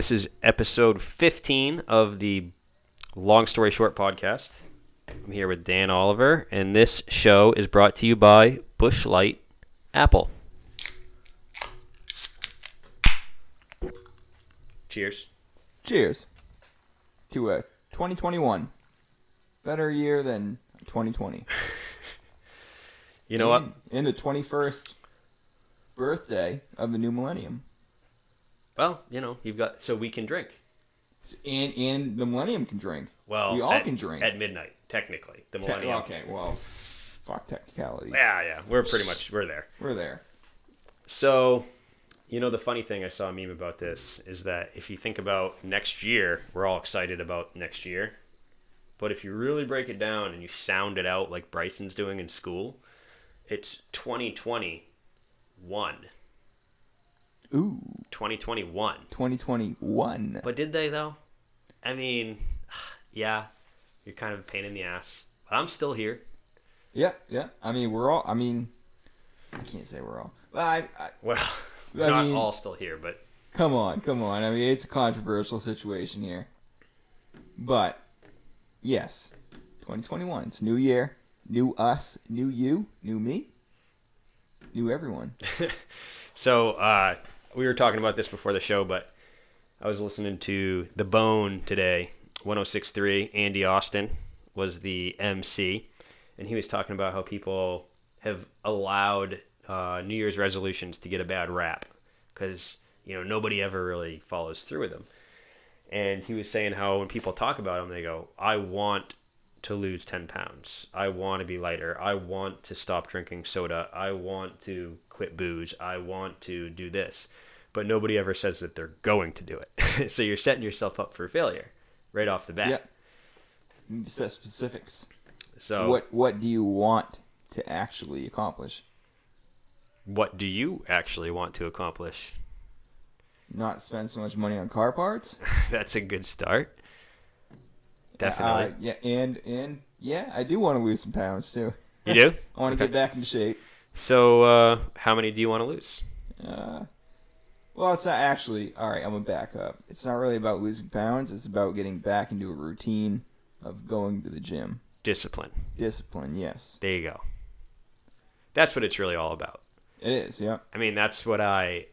This is episode 15 of the Long Story Short podcast. I'm here with Dan Oliver, and this show is brought to you by Busch Light Apple. Cheers. Cheers to a 2021. Better year than 2020. You know what? And, and the 21st birthday of the new millennium. Well, you know, you've got so we can drink. And and the millennium can drink. Well, we all at, can drink. at midnight, technically. The Te- millennium. okay, well, fuck technicalities. Yeah, yeah, we're pretty much we're there. We're there. So, you know, the funny thing I saw a meme about this is that if you think about next year, we're all excited about next year. But if you really break it down and you sound it out like Bryson's doing in school, it's 2021. Ooh, 2021. 2021. But did they, though? I mean, yeah, you're kind of a pain in the ass. But I'm still here. Yeah, yeah. I mean, we're all. I mean, I can't say we're all. Well, I, I, Well, I we're not mean- all still here, but come on, come on. I mean, it's a controversial situation here. But yes, 2021. It's new year, new us, new you, new me, new everyone. So uh, we were talking about this before the show, but I was listening to The Bone today, 1063. Andy Austin was the MC, and he was talking about how people have allowed uh, New Year's resolutions to get a bad rap because you know nobody ever really follows through with them. And he was saying how when people talk about them, they go, "I want to lose 10 pounds. I want to be lighter. I want to stop drinking soda. I want to quit booze. I want to do this. But nobody ever says that they're going to do it. so you're setting yourself up for failure right off the bat. Yeah. You need to set specifics. So What What do you want to actually accomplish? what do you actually want to accomplish? Not spend so much money on car parts. That's a good start. Definitely. Uh, yeah, and and yeah, I do want to lose some pounds too. you do? I want to get back into shape. So uh, how many do you want to lose? Uh, well, it's not actually. All right, I'm gonna back up. It's not really about losing pounds. It's about getting back into a routine of going to the gym. Discipline. Discipline, yes, There you go. That's what it's really all about. it is. Yeah, I mean, that's what I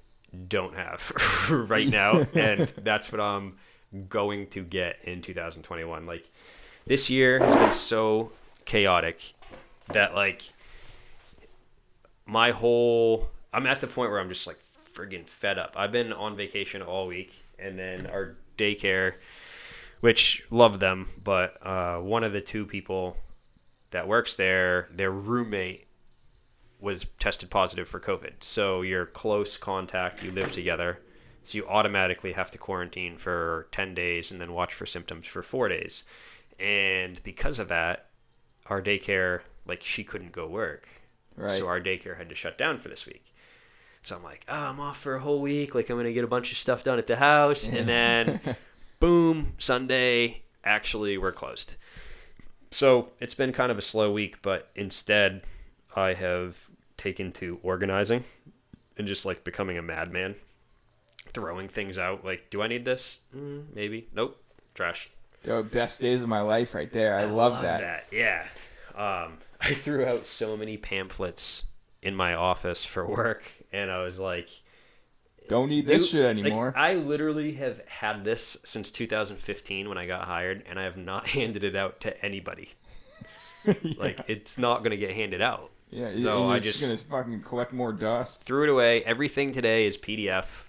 don't have right now, and that's what I'm going to get in 2021. Like, this year has been so chaotic that, like, my whole. I'm at the point where I'm just, like, friggin' fed up. I've been on vacation all week, and then our daycare, which love them, but uh, one of the two people that works there, their roommate was tested positive for COVID. So you're close contact, you live together. So you automatically have to quarantine for 10 days and then watch for symptoms for 4 days. And because of that, our daycare like she couldn't go work. Right. So our daycare had to shut down for this week. So I'm like, "Oh, I'm off for a whole week. Like I'm going to get a bunch of stuff done at the house and then boom, Sunday, actually we're closed. So it's been kind of a slow week, but instead I have taken to organizing and just like becoming a madman, throwing things out. Like, do I need this? Mm, maybe. Nope. Trash. the best days of my life, right there. I, love, that. Yeah. Um, I threw out so many pamphlets in my office for work, and I was like, Don't need this shit like, anymore. I literally have had this since 2015 when I got hired, and I have not handed it out to anybody. Like it's not gonna get handed out. yeah, so I you're just- gonna fucking collect more dust. Threw it away. Everything today is PDF.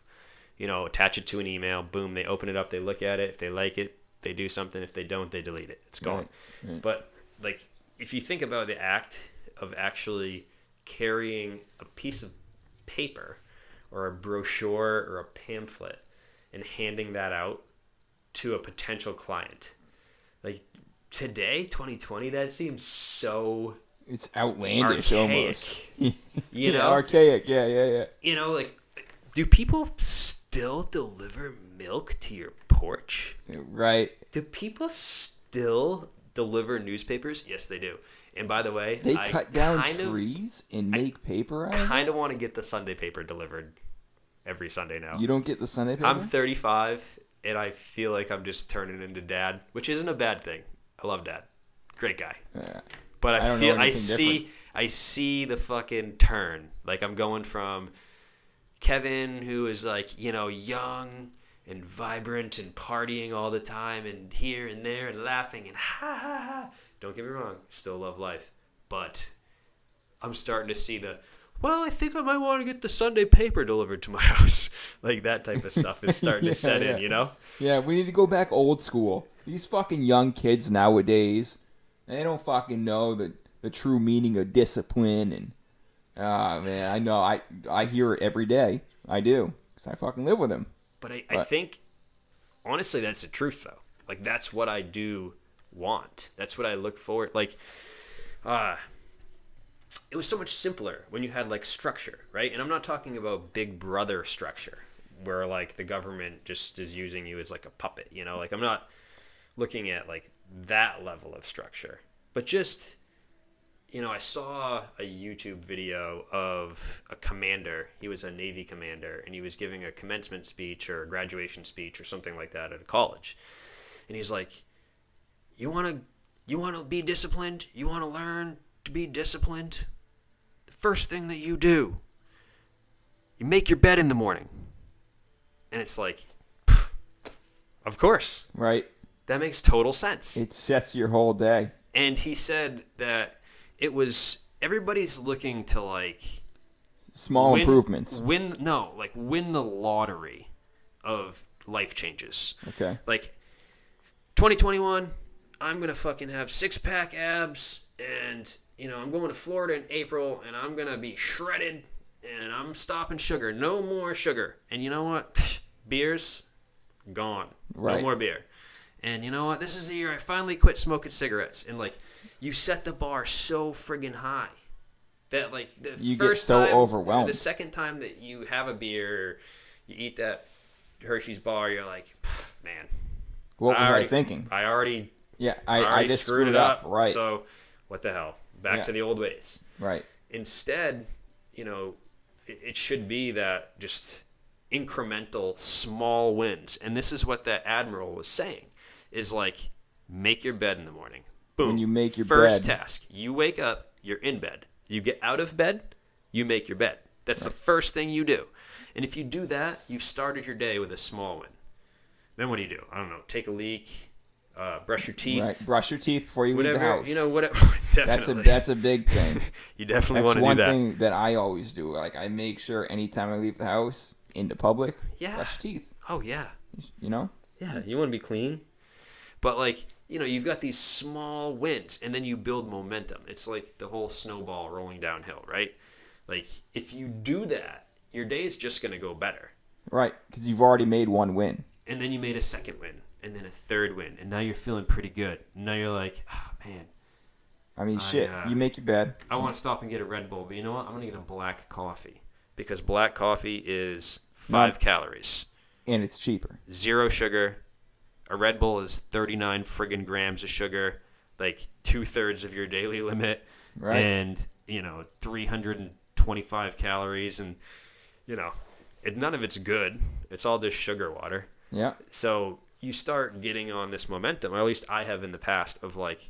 You know, attach it to an email. Boom. They open it up. They look at it. If they like it, they do something. If they don't, they delete it. It's gone. Right, right. But like, if you think about the act of actually carrying a piece of paper or a brochure or a pamphlet and handing that out to a potential client, like today, 2020, that seems so It's outlandish Archaic. almost. You yeah, know? archaic. Yeah, yeah, yeah. you know, like, do people still deliver milk to your porch? Right. Do people still deliver newspapers? Yes, they do. And by the way, They I cut down kind of, trees and make paper I kind of want to get the Sunday paper delivered every Sunday now. You don't get the Sunday paper. I'm 35 and I feel like I'm just turning into dad, which isn't a bad thing. I love dad. Great guy. Yeah. But I, I feel I see different. I see the fucking turn. Like I'm going from Kevin who is like, you know, young and vibrant and partying all the time and here and there and laughing and ha ha ha. Don't get me wrong, still love life. But I'm starting to see the well, I think I might want to get the Sunday paper delivered to my house. Like that type of stuff is starting Yeah, to set yeah. in, you know? Yeah, we need to go back old school. These fucking young kids nowadays, they don't fucking know the the true meaning of discipline and ah man, I know I I hear it every day. I do cuz I fucking live with them. But I, I think, honestly, that's the truth, though. Like, that's what I do want. That's what I look forward. Like, uh, it was so much simpler when you had like structure, right? And I'm not talking about Big Brother structure, where like the government just is using you as like a puppet. You know, like I'm not looking at like that level of structure, but just you know, I saw a YouTube video of a commander. He was a Navy commander, and he was giving a commencement speech or a graduation speech or something like that at a college. And he's like, "You want to, you want to be disciplined. You want to learn to be disciplined. The first thing that you do, you make your bed in the morning." And it's like, of course, Right? that makes total sense It sets your whole day. and he said that it was everybody's looking to like Small win, improvements. Win no, like win the lottery of life changes. Okay. Like 2021, I'm gonna fucking have six pack abs, and you know I'm going to Florida in April, and I'm gonna be shredded, and I'm stopping sugar, no more sugar. And you know what? Beers gone, Right. no more beer. And you know what? This is the year I finally quit smoking cigarettes, and like you set the bar so friggin' high that like the You get first so time, overwhelmed. The second time that you have a beer, you eat that Hershey's bar, you're like, man, What was I, already- thinking? I already, Yeah, I I, I, just screwed it up. Right. So what the hell? Back Yeah. to the old ways. right. Instead, you know, it, it should be that just incremental small wins. And this is what that admiral was saying is like make your bed in the morning. Boom. When you make your first bed. task. You wake up, you're in bed. You get out of bed, you make your bed. That's the first thing you do. And if you do that, you've started your day with a small win. Then what do you do? I don't know. Take a leak, uh, brush your teeth, Right. Brush your teeth before you leave the house. You know, whatever. that's a that's a big thing. you definitely want to do that. That's one thing that I always do. Like I make sure anytime I leave the house into public, Yeah. brush your teeth. Oh yeah. You know. Yeah, you want to be clean. But like, you know, you've got these small wins and then you build momentum. It's like the whole snowball rolling downhill, right? Like if you do that, your day is just going to go better. Right. Because you've already made one win. And then you made a second win and then a third win and now you're feeling pretty good. Now you're like, "Oh, man, I mean, shit. uh, you make your bed. I want to stop and get a Red Bull, but you know what? I'm going to get a black coffee because black coffee is 5 Not- calories. and it's cheaper. zero sugar. A Red Bull is 39 friggin' grams of sugar, like two thirds of your daily limit, Right. and you know 325 calories, and you know, it, none of it's good. It's all just sugar water. Yeah. So you start getting on this momentum, or at least I have in the past, of like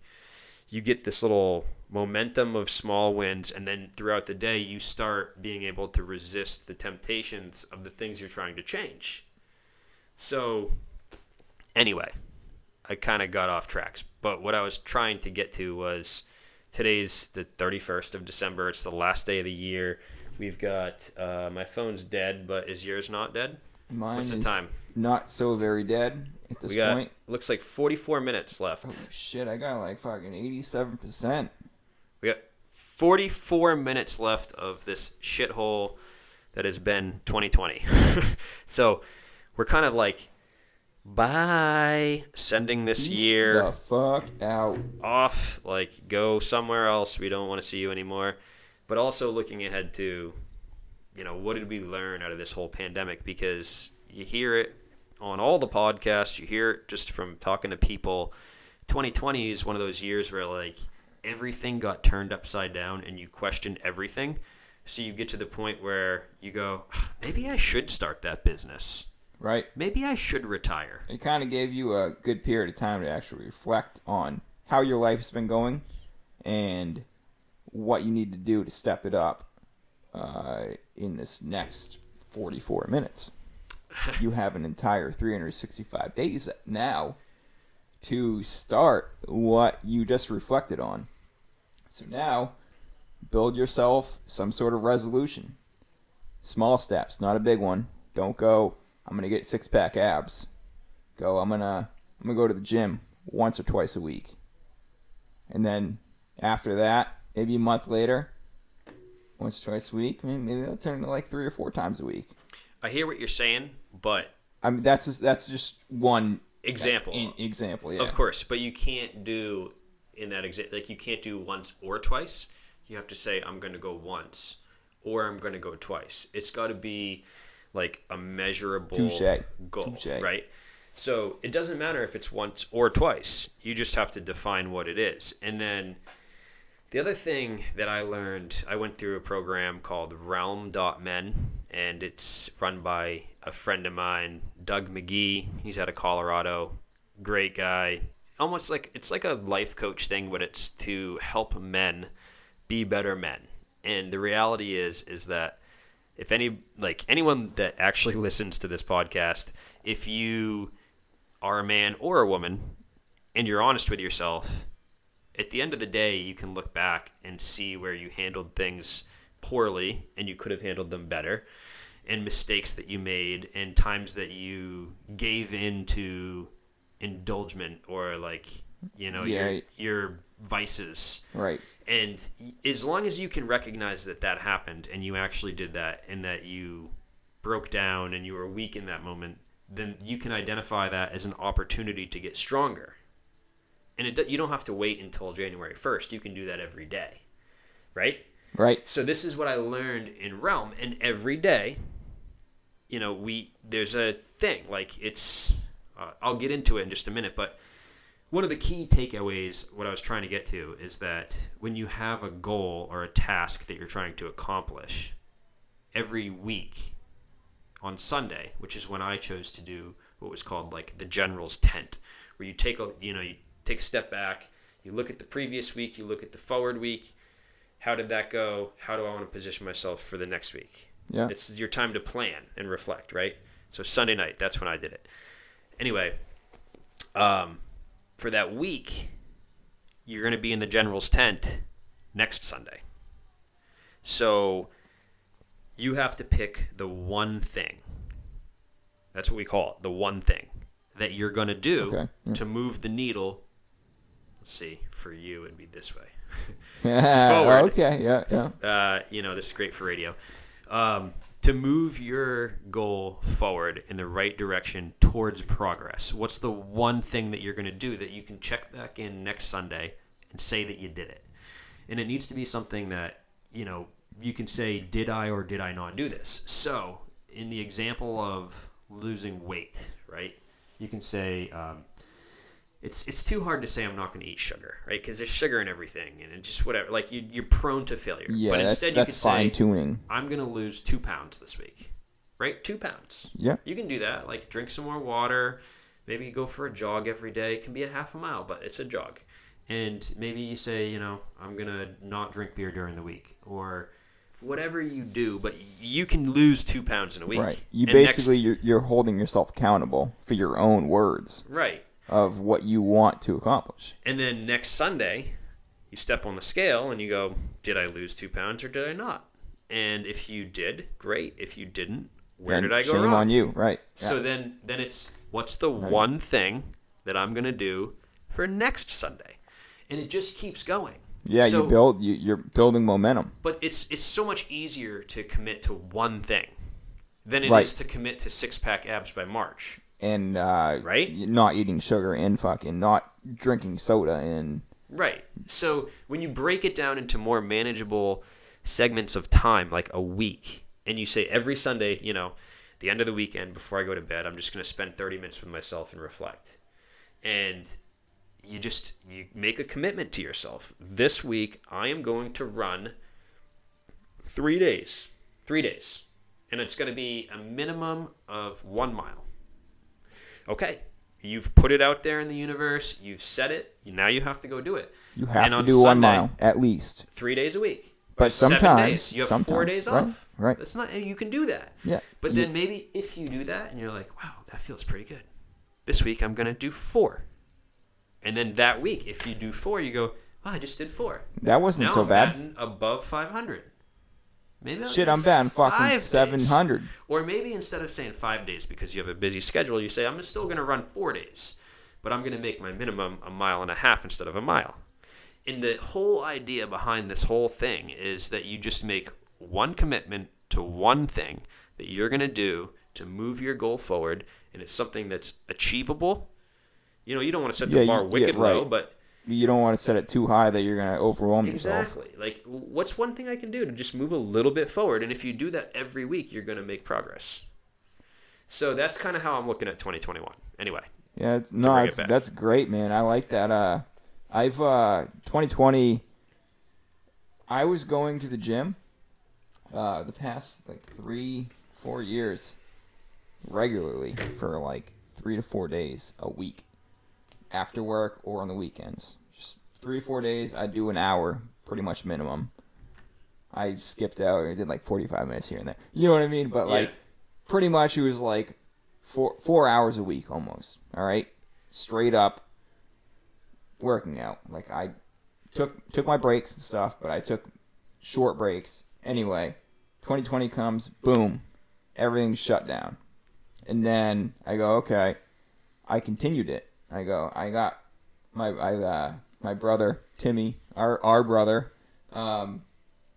you get this little momentum of small wins, and then throughout the day, you start being able to resist the temptations of the things you're trying to change. So, anyway, I kind of got off tracks, but what I was trying to get to was today's the 31st of December. It's the last day of the year. We've got uh, my phone's dead, but is yours not dead? Mine What's the time? not so very dead at this We got point. looks like 44 minutes left. Oh, shit, I got like fucking 87%. We got 44 minutes left of this shithole that has been 2020. so we're kind of like, bye, sending this Peace year the fuck out. off. Like, go somewhere else. We don't want to see you anymore. But also looking ahead to, you know, what did we learn out of this whole pandemic? Because you hear it on all the podcasts, you hear it just from talking to people. 2020 is one of those years where, like, everything got turned upside down and you question everything. So you get to the point where you go, "Ah, maybe I should start that business. Right. Maybe I should retire. It kind of gave you a good period of time to actually reflect on how your life's been going and what you need to do to step it up uh, in this next 44 minutes. you have an entire 365 days now to start what you just reflected on. So now, build yourself some sort of resolution. Small steps, not a big one. Don't go, I'm going to get six pack abs. Go, I'm going to I'm to go to the gym once or twice a week. And then after that, maybe a month later, once or twice a week, maybe, maybe they'll turn into like three or four times a week. I hear what you're saying, but I mean, that's just, that's just one example. in- example. Yeah. Of course, but you can't do in that example like you can't do once or twice. You have to say I'm going to go once or I'm going to go twice. It's got to be like a measurable Touche. goal, Touche. right? So it doesn't matter if it's once or twice. You just have to define what it is. And then the other thing that I learned, I went through a program called Realm.men, and it's run by a friend of mine, Doug McGee. He's out of Colorado. Great guy. Almost like it's like a life coach thing, but it's to help men be better men. And the reality is, is that if any, like anyone that actually listens to this podcast, if you are a man or a woman and you're honest with yourself, at the end of the day, you can look back and see where you handled things poorly and you could have handled them better, and mistakes that you made, and times that you gave in to indulgement or like, you know, your, your vices. Right. And as long as you can recognize that that happened and you actually did that and that you broke down and you were weak in that moment, then you can identify that as an opportunity to get stronger. And it, you don't have to wait until January 1st. You can do that every day. Right? Right. So this is what I learned in Realm and every day, you know, we there's a thing like it's uh, I'll get into it in just a minute, but one of the key takeaways what I was trying to get to is that when you have a goal or a task that you're trying to accomplish every week on Sunday, which is when I chose to do what was called like the general's tent, where you take a you know you take a step back, you look at the previous week, you look at the forward week, how did that go? How do I want to position myself for the next week? Yeah. It's your time to plan and reflect, right? So Sunday night, that's when I did it. Anyway, um, for that week, you're going to be in the general's tent next Sunday. So you have to pick the one thing. That's what we call it, the one thing that you're going to do Okay, yeah. to move the needle. Let's see, for you, it'd be this way. Yeah. Forward. Okay. Yeah. Yeah. uh, you know, this is great for radio. Um, to move your goal forward in the right direction towards progress. What's the one thing that you're going to do that you can check back in next Sunday and say that you did it? And it needs to be something that, you know, you can say, did I or did I not do this? So, in the example of losing weight, right? You can say, um, it's it's too hard to say I'm not going to eat sugar, right? Because there's sugar in everything, and it just whatever. Like you, you're prone to failure. Yeah. but that's instead, you could that's fine say tuning. I'm going to lose two pounds this week, right? Two pounds. Yeah. You can do that. Like drink some more water. Maybe go for a jog every day. It can be a half a mile, but it's a jog. And maybe you say, you know, I'm gonna not drink beer during the week, or whatever you do. But you can lose two pounds in a week. Right. You And next- basically you're, you're holding yourself accountable for your own words right. Of what you want to accomplish. And then next Sunday, you step on the scale and you go, Did I lose two pounds or did I not? And if you did, great. If you didn't, where Then did I go shame wrong? on you. Right. So then, then it's what's the one thing that I'm gonna do for next Sunday, and it just keeps going. yeah. So, you build. You, you're building momentum. but it's it's so much easier to commit to one thing than it is Right. to commit to six pack abs by March. And uh, Right? not eating sugar and fucking not drinking soda and Right. So when you break it down into more manageable segments of time, like a week, and you say every Sunday, you know, the end of the weekend before I go to bed, I'm just going to spend 30 minutes with myself and reflect. And you just you make a commitment to yourself. This week I am going to run three days. Three days. And it's going to be a minimum of one mile. Okay. You've put it out there in the universe. You've said it. Now you have to go do it. You have And to on do one Sunday- mile at least. Three days a week. But sometimes- days. You have four days right, off. right. That's not. You can do that. Yeah. But You- then maybe if you do that and you're like, wow, that feels pretty good. This week I'm gonna do four. And then that week, if you do four, you go, wow, I just did four. that wasn't now so I'm bad. above 500. Maybe I'll Shit, I'm batting fucking 700. Or maybe instead of saying five days because you have a busy schedule, you say I'm still going to run four days, but I'm going to make my minimum a mile and a half instead of a mile. And the whole idea behind this whole thing is that you just make one commitment to one thing that you're going to do to move your goal forward, and it's something that's achievable. You know, you don't want to set the Yeah, you- bar yeah, wicked low, but You don't want to set it too high that you're going to overwhelm yourself. Exactly. Like, what's one thing I can do to just move a little bit forward? And if you do that every week, you're going to make progress. So that's kind of how I'm looking at 2021. Anyway, Yeah, it's no, bring it that's great, man. I like that. Uh, I've uh, 2020. I was going to the gym, uh, the past like three, four years, regularly for like three to four days a week, after work or on the weekends. Just three, or four days. I do an hour, pretty much minimum. I skipped out. I did like 45 minutes here and there. You know what I mean? But Yeah. like, pretty much it was like four four hours a week almost. All right, straight up working out. Like I took took my breaks and stuff, but I took short breaks. Anyway, 2020 comes, boom, everything's shut down, and then I go, okay, I continued it. I go, I got my I uh, my brother Timmy, our our brother, um,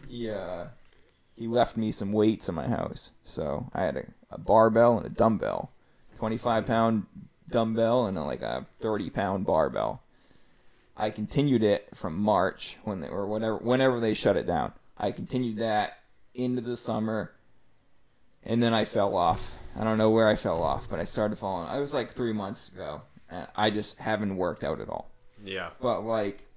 he uh he left me some weights in my house. So I had a, a barbell and a dumbbell, 25 pound dumbbell and a, like a 30 pound barbell. I continued it from March when they or whatever whenever they shut it down. I continued that into the summer, and then I fell off. I don't know where I fell off, but I started falling. I was like three months ago, I just haven't worked out at all. Yeah. but like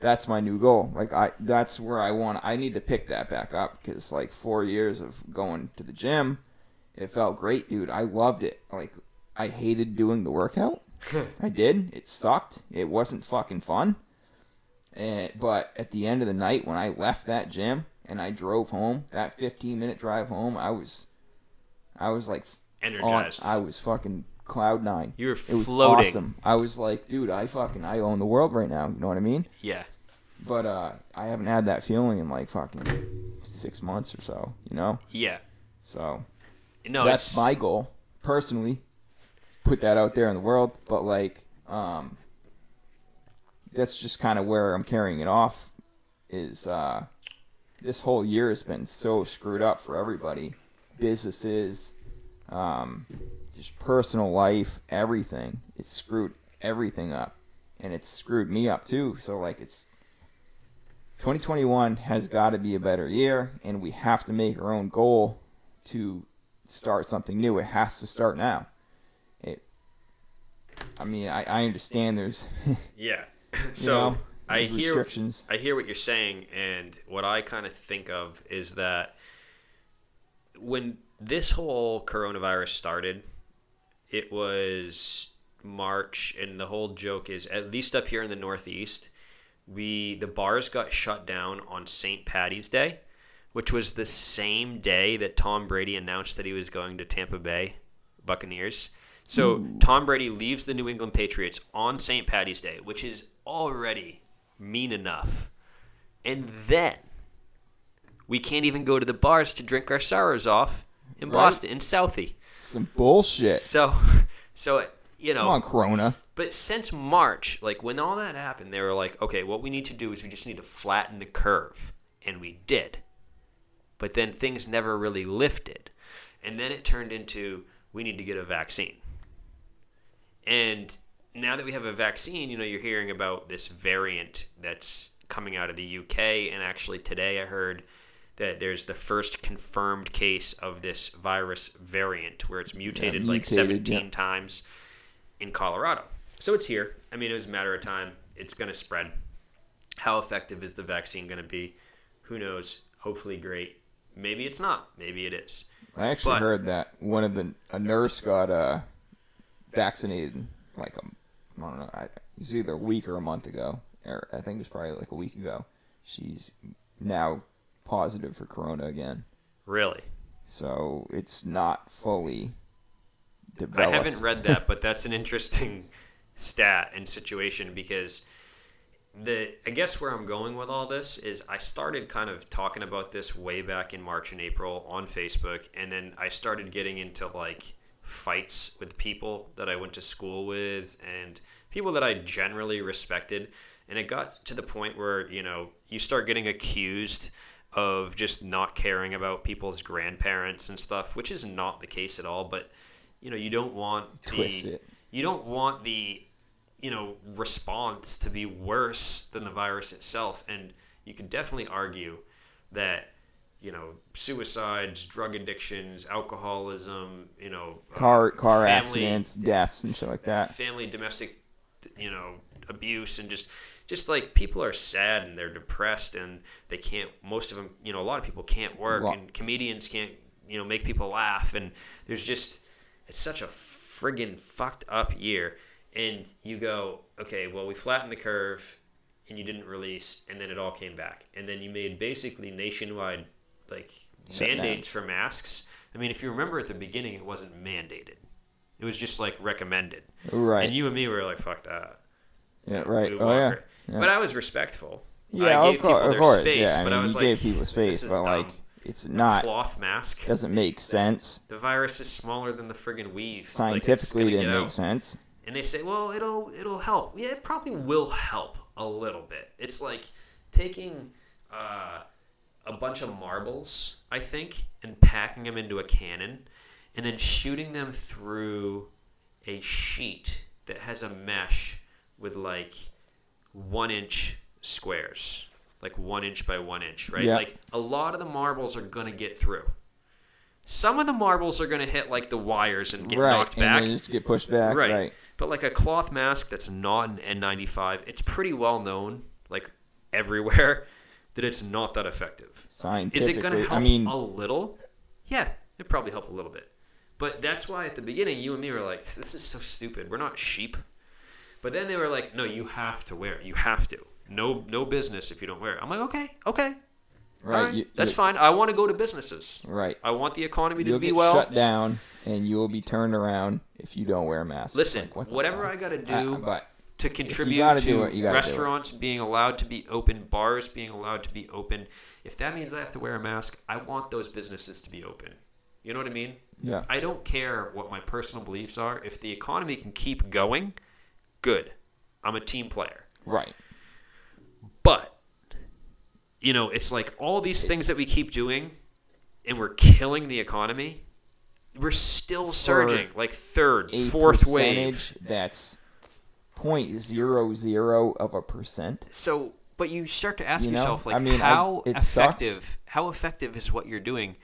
that's my new goal. Like i that's where i want i need to pick that back up because like four years of going to the gym it felt great dude. I loved it. Like i hated doing the workout. I did. It sucked. It wasn't fucking fun. And but at the end of the night when i left that gym and i drove home that 15 minute drive home i was i was like on, Energized. i was fucking cloud nine You were it was floating. awesome. I was like, dude, I fucking I own the world right now. You know what I mean? Yeah. But uh, I haven't had that feeling in like fucking six months or so. You know? Yeah. So No, that's it's, my goal personally. Put that out there in the world, but like, um, that's just kind of where I'm carrying it off. Is uh, this whole year has been so screwed up for everybody, businesses, um, just personal life, everything. It screwed everything up, and it's screwed me up too. So like, it's 2021 has got to be a better year, and we have to make our own goal to start something new. It has to start now. It. I mean, I, I understand there's Yeah. So know, I hear restrictions. I hear what you're saying, and what I kind of think of is that when this whole coronavirus started, it was March, and the whole joke is at least up here in the Northeast, we the bars got shut down on St. Patty's Day, which was the same day that Tom Brady announced that he was going to Tampa Bay Buccaneers. So hmm. Tom Brady leaves the New England Patriots on St. Patty's Day, which is already mean enough. And then we can't even go to the bars to drink our sorrows off in Right. Boston, in Southie. Some bullshit. So, so you know, Come on, Corona. but since March, like when all that happened, they were like, okay, what we need to do is we just need to flatten the curve. And we did. But then things never really lifted. And then it turned into we need to get a vaccine. And now that we have a vaccine, you know, you're hearing about this variant that's coming out of the UK. And actually, today I heard that there's the first confirmed case of this virus variant where it's mutated, like mutated, 17 yeah. times in Colorado. So it's here. I mean, it was a matter of time. It's going to spread. How effective is the vaccine going to be? Who knows? Hopefully, great. maybe it's not. Maybe it is. I actually But- heard that one of the a nurse got uh vaccinated like a, I don't know, I, it was either a week or a month ago, or I think it was probably like a week ago. She's now positive for corona again, Really. so it's not fully developed. I haven't read that, but that's an interesting stat and situation because the I guess where I'm going with all this is I started kind of talking about this way back in March and April on Facebook, and then I started getting into like fights with people that I went to school with and people that I generally respected, and it got to the point where you know you start getting accused of just not caring about people's grandparents and stuff, which is not the case at all, but you know you don't want Twist the it. you don't want the you know response to be worse than the virus itself and you could definitely argue that you know suicides drug addictions alcoholism you know uh, car car family- accidents, deaths, and shit like that. family domestic you know abuse and just just like people are sad and they're depressed and they can't most of them you know a lot of people can't work and comedians can't you know make people laugh and there's just it's such a friggin' fucked up year and you go okay well we flattened the curve and you didn't release and then it all came back and then you made basically nationwide like Shutdowns. mandates for masks i mean if you remember at the beginning it wasn't mandated it was just like recommended Right. and you and me were like, "Fuck that." yeah. Right. We Oh yeah. Yeah. But I was respectful. Yeah, I of, gave cour- people of their course. space, yeah, I but mean, I was you like, gave people "This space, is but dumb. like it's not cloth mask. doesn't make sense. The virus is smaller than the friggin' weave. Scientifically, gonna it didn't make out. sense. And they say, "Well, it'll it'll help." Yeah, it probably will help a little bit. It's like taking uh, a bunch of marbles, I think, and packing them into a cannon, and then shooting them through a sheet that has a mesh with like one inch squares, like one inch by one inch, right? Yeah. Like a lot of the marbles are gonna get through. Some of the marbles are gonna hit like the wires and get right, knocked and back. then just get pushed back. Right. Right. But like a cloth mask that's not an N95, it's pretty well known, like everywhere, that it's not that effective. Scientifically, Is it going to help I mean, a little? Yeah, it probably help a little bit. But that's why at the beginning, you and me were like, "This is so stupid. We're not sheep." But then they were like, "No, you have to wear it. You have to. No, no business if you don't wear it." I'm like, "Okay, okay, right. right, you- that's fine. I want to go to businesses. Right. I want the economy to You'll be get well." shut down, and you will be turned around if you don't wear a mask. Listen, Like, what whatever fuck? I got to do but to contribute to do it, you gotta do it. restaurants being allowed to be open, bars being allowed to be open. If that means I have to wear a mask, I want those businesses to be open. You know what I mean? yeah, I don't care what my personal beliefs are. If the economy can keep going, good. I'm a team player. right. But you know, it's like all these things that we keep doing and we're killing the economy. We're still surging like third, A fourth wave. that's point zero zero of a percent. So, but you start to ask You know? yourself, like, I mean, I- how sucks. effective? How effective is what you're doing?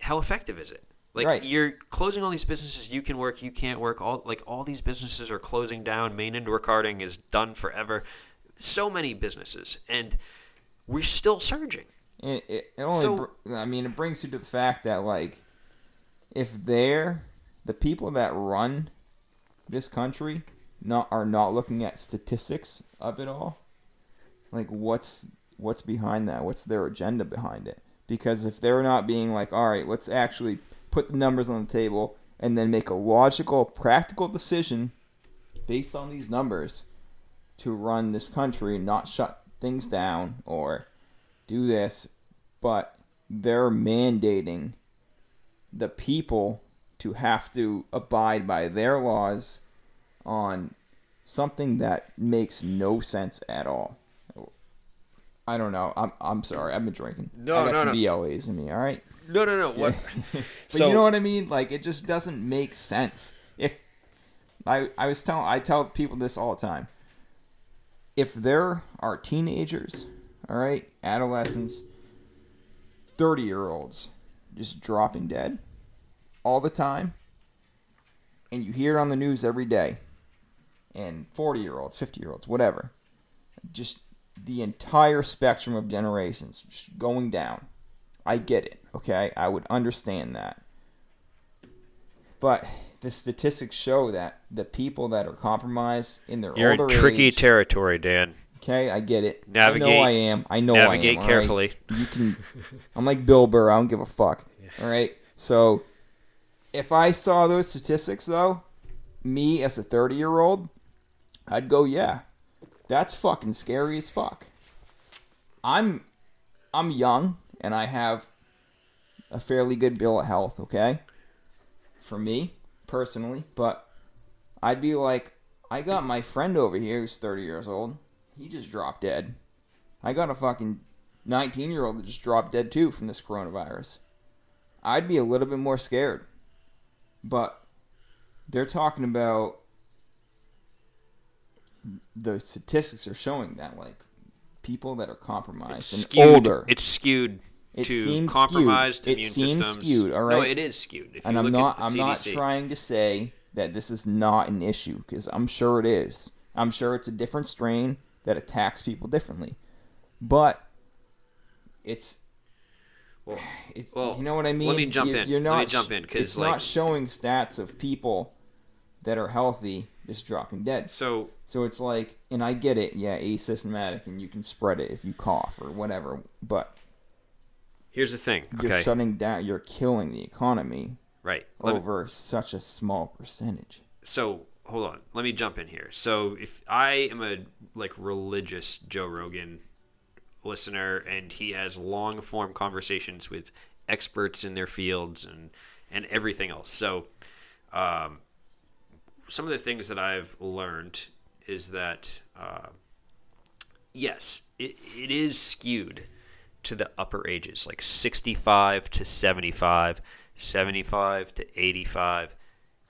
How effective is it? Like Right. you're closing all these businesses. You can work. You can't work. All like all these businesses are closing down. Maine indoor karting is done forever. So many businesses, and we're still surging. It, it, it only, So- br- I mean, it brings you to the fact that like, if they're the people that run this country, not are not looking at statistics of it all, like what's what's behind that? What's their agenda behind it? Because if they're not being like, all right, let's actually put the numbers on the table and then make a logical, practical decision based on these numbers to run this country, not shut things down or do this, but they're mandating the people to have to abide by their laws on something that makes no sense at all. I don't know. I'm I'm sorry. I've been drinking. No, I got no, some no. BLAs in me. All right. No, no, no. What? but So- you know what I mean? Like it just doesn't make sense. If I I was telling I tell people this all the time. If there are teenagers, all right, adolescents, 30-year-olds just dropping dead all the time and you hear it on the news every day and 40-year-olds, 50-year-olds, whatever. Just the entire spectrum of generations just going down I get it. Okay, I would understand that. But the statistics show that the people that are compromised in their You're older in tricky age, territory, Dan. Okay, I get it. Navigate. I know I am. I know navigate I am. all right? carefully. You can. I'm like Bill Burr. I don't give a fuck. All right. So, if I saw those statistics, though, me as a 30 year old, I'd go, yeah, that's fucking scary as fuck. I'm, I'm young and I have a fairly good bill of health. Okay. For me personally, but I'd be like, I got my friend over here who's 30 years old. He just dropped dead. I got a fucking 19 year old that just dropped dead too from this coronavirus. I'd be a little bit more scared. But they're talking about the statistics are showing that like people that are compromised It's and skewed. older. It's skewed It to seems compromised skewed. It immune seems systems. skewed, all right? No, it is skewed. If and you I'm not I'm not trying to say that this is not an issue because I'm sure it is. I'm sure it's a different strain that attacks people differently. But it's Well, it's Well, you know what I mean. let me jump You're- in. You're Let me jump in, 'cause, it's like- not showing stats of people that are healthy just dropping dead. so So it's like, and I get it, yeah, asymptomatic, and you can spread it if you cough or whatever. But here's the thing. you're Okay, shutting down, you're killing the economy right. Let me- over such a small percentage. so hold on let me jump in here so if i am a like religious joe rogan listener and he has long form conversations with experts in their fields and and everything else so um, some of the things that i've learned is that uh, yes it, it is skewed to the upper ages like 65 to 75 75 to 85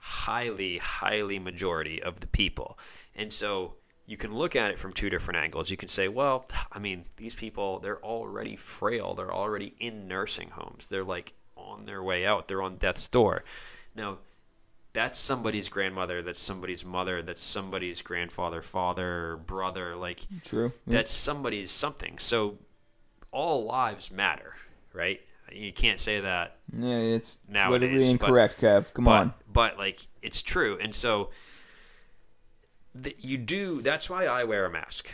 highly, highly majority of the people. And so you can look at it from two different angles. You can say, well, I mean, these people, they're already frail. They're already in nursing homes. They're like on their way out. They're on death's door. Now, that's somebody's grandmother. That's somebody's mother. That's somebody's grandfather, father, brother. Like, True. Yeah. that's somebody's something. So all lives matter, right? You can't say that Yeah, it's Nowadays, politically but- incorrect, Kev. Come but, on. But like it's true, and so you do. That's why I wear a mask.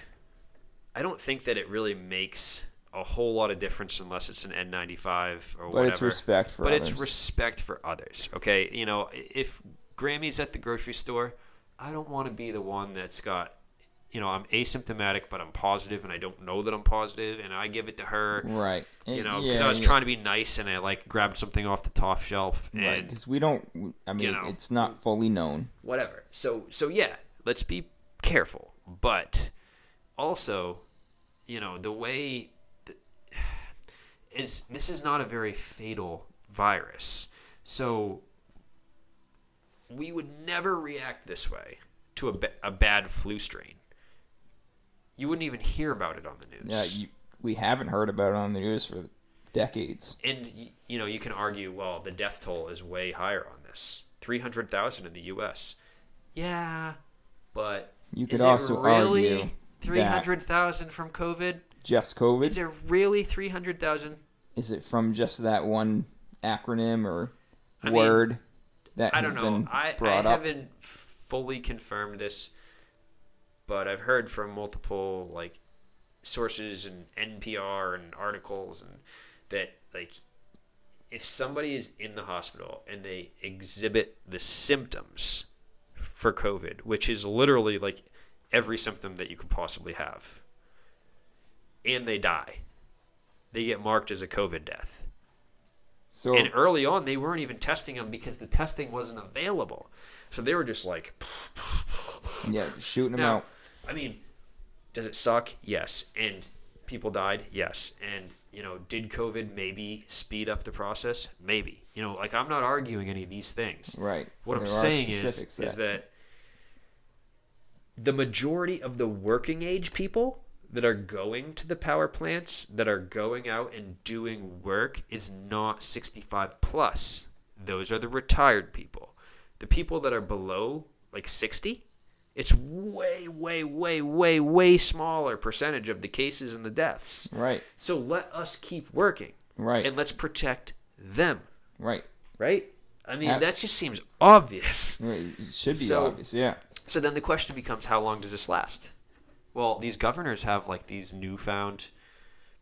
I don't think that it really makes a whole lot of difference unless it's an N95 or But whatever. it's respect for but others. it's respect for others. Okay, you know, if Grammy's at the grocery store, I don't want to be the one that's got. You know, I'm asymptomatic, but I'm positive, and I don't know that I'm positive, and I give it to her. right. You know, because yeah, I was yeah. trying to be nice, and I like grabbed something off the top shelf, and Right, because we don't. I mean, know. it's not fully known. whatever. So so yeah, let's be careful, but also, you know, the way is this is not a very fatal virus. So we would never react this way to a, a bad flu strain. You wouldn't even hear about it on the news. Yeah, you, we haven't heard about it on the news for decades. and you know you can argue well the death toll is way higher on this 300,000 in the US yeah but You could also really argue that 300,000 from covid just COVID. is it really 300,000 Is it from just that one acronym or I mean, word that I don't know. I, I haven't fully confirmed this but I've heard from multiple like sources and NPR and articles and that like if somebody is in the hospital and they exhibit the symptoms for COVID, which is literally like every symptom that you could possibly have, and they die, they get marked as a COVID death. So And early on, they weren't even testing them because the testing wasn't available. So they were just like, yeah, shooting them now, out. I mean, does it suck? Yes. And people died? Yes. And, you know, did COVID maybe speed up the process? Maybe. You know, like I'm not arguing any of these things. Right. What I'm saying is, specifics is that the majority of the working age people that are going to the power plants, that are going out and doing work, is not 65 plus. Those are the retired people. The people that are below like 60, it's way, way, way, way, way smaller percentage of the cases and the deaths. right. So let us keep working. Right. and let's protect them. right. Right? I mean, Ab- that just seems obvious. It should be So- obvious. Yeah. So then the question becomes how long does this last? Well, these governors have like these newfound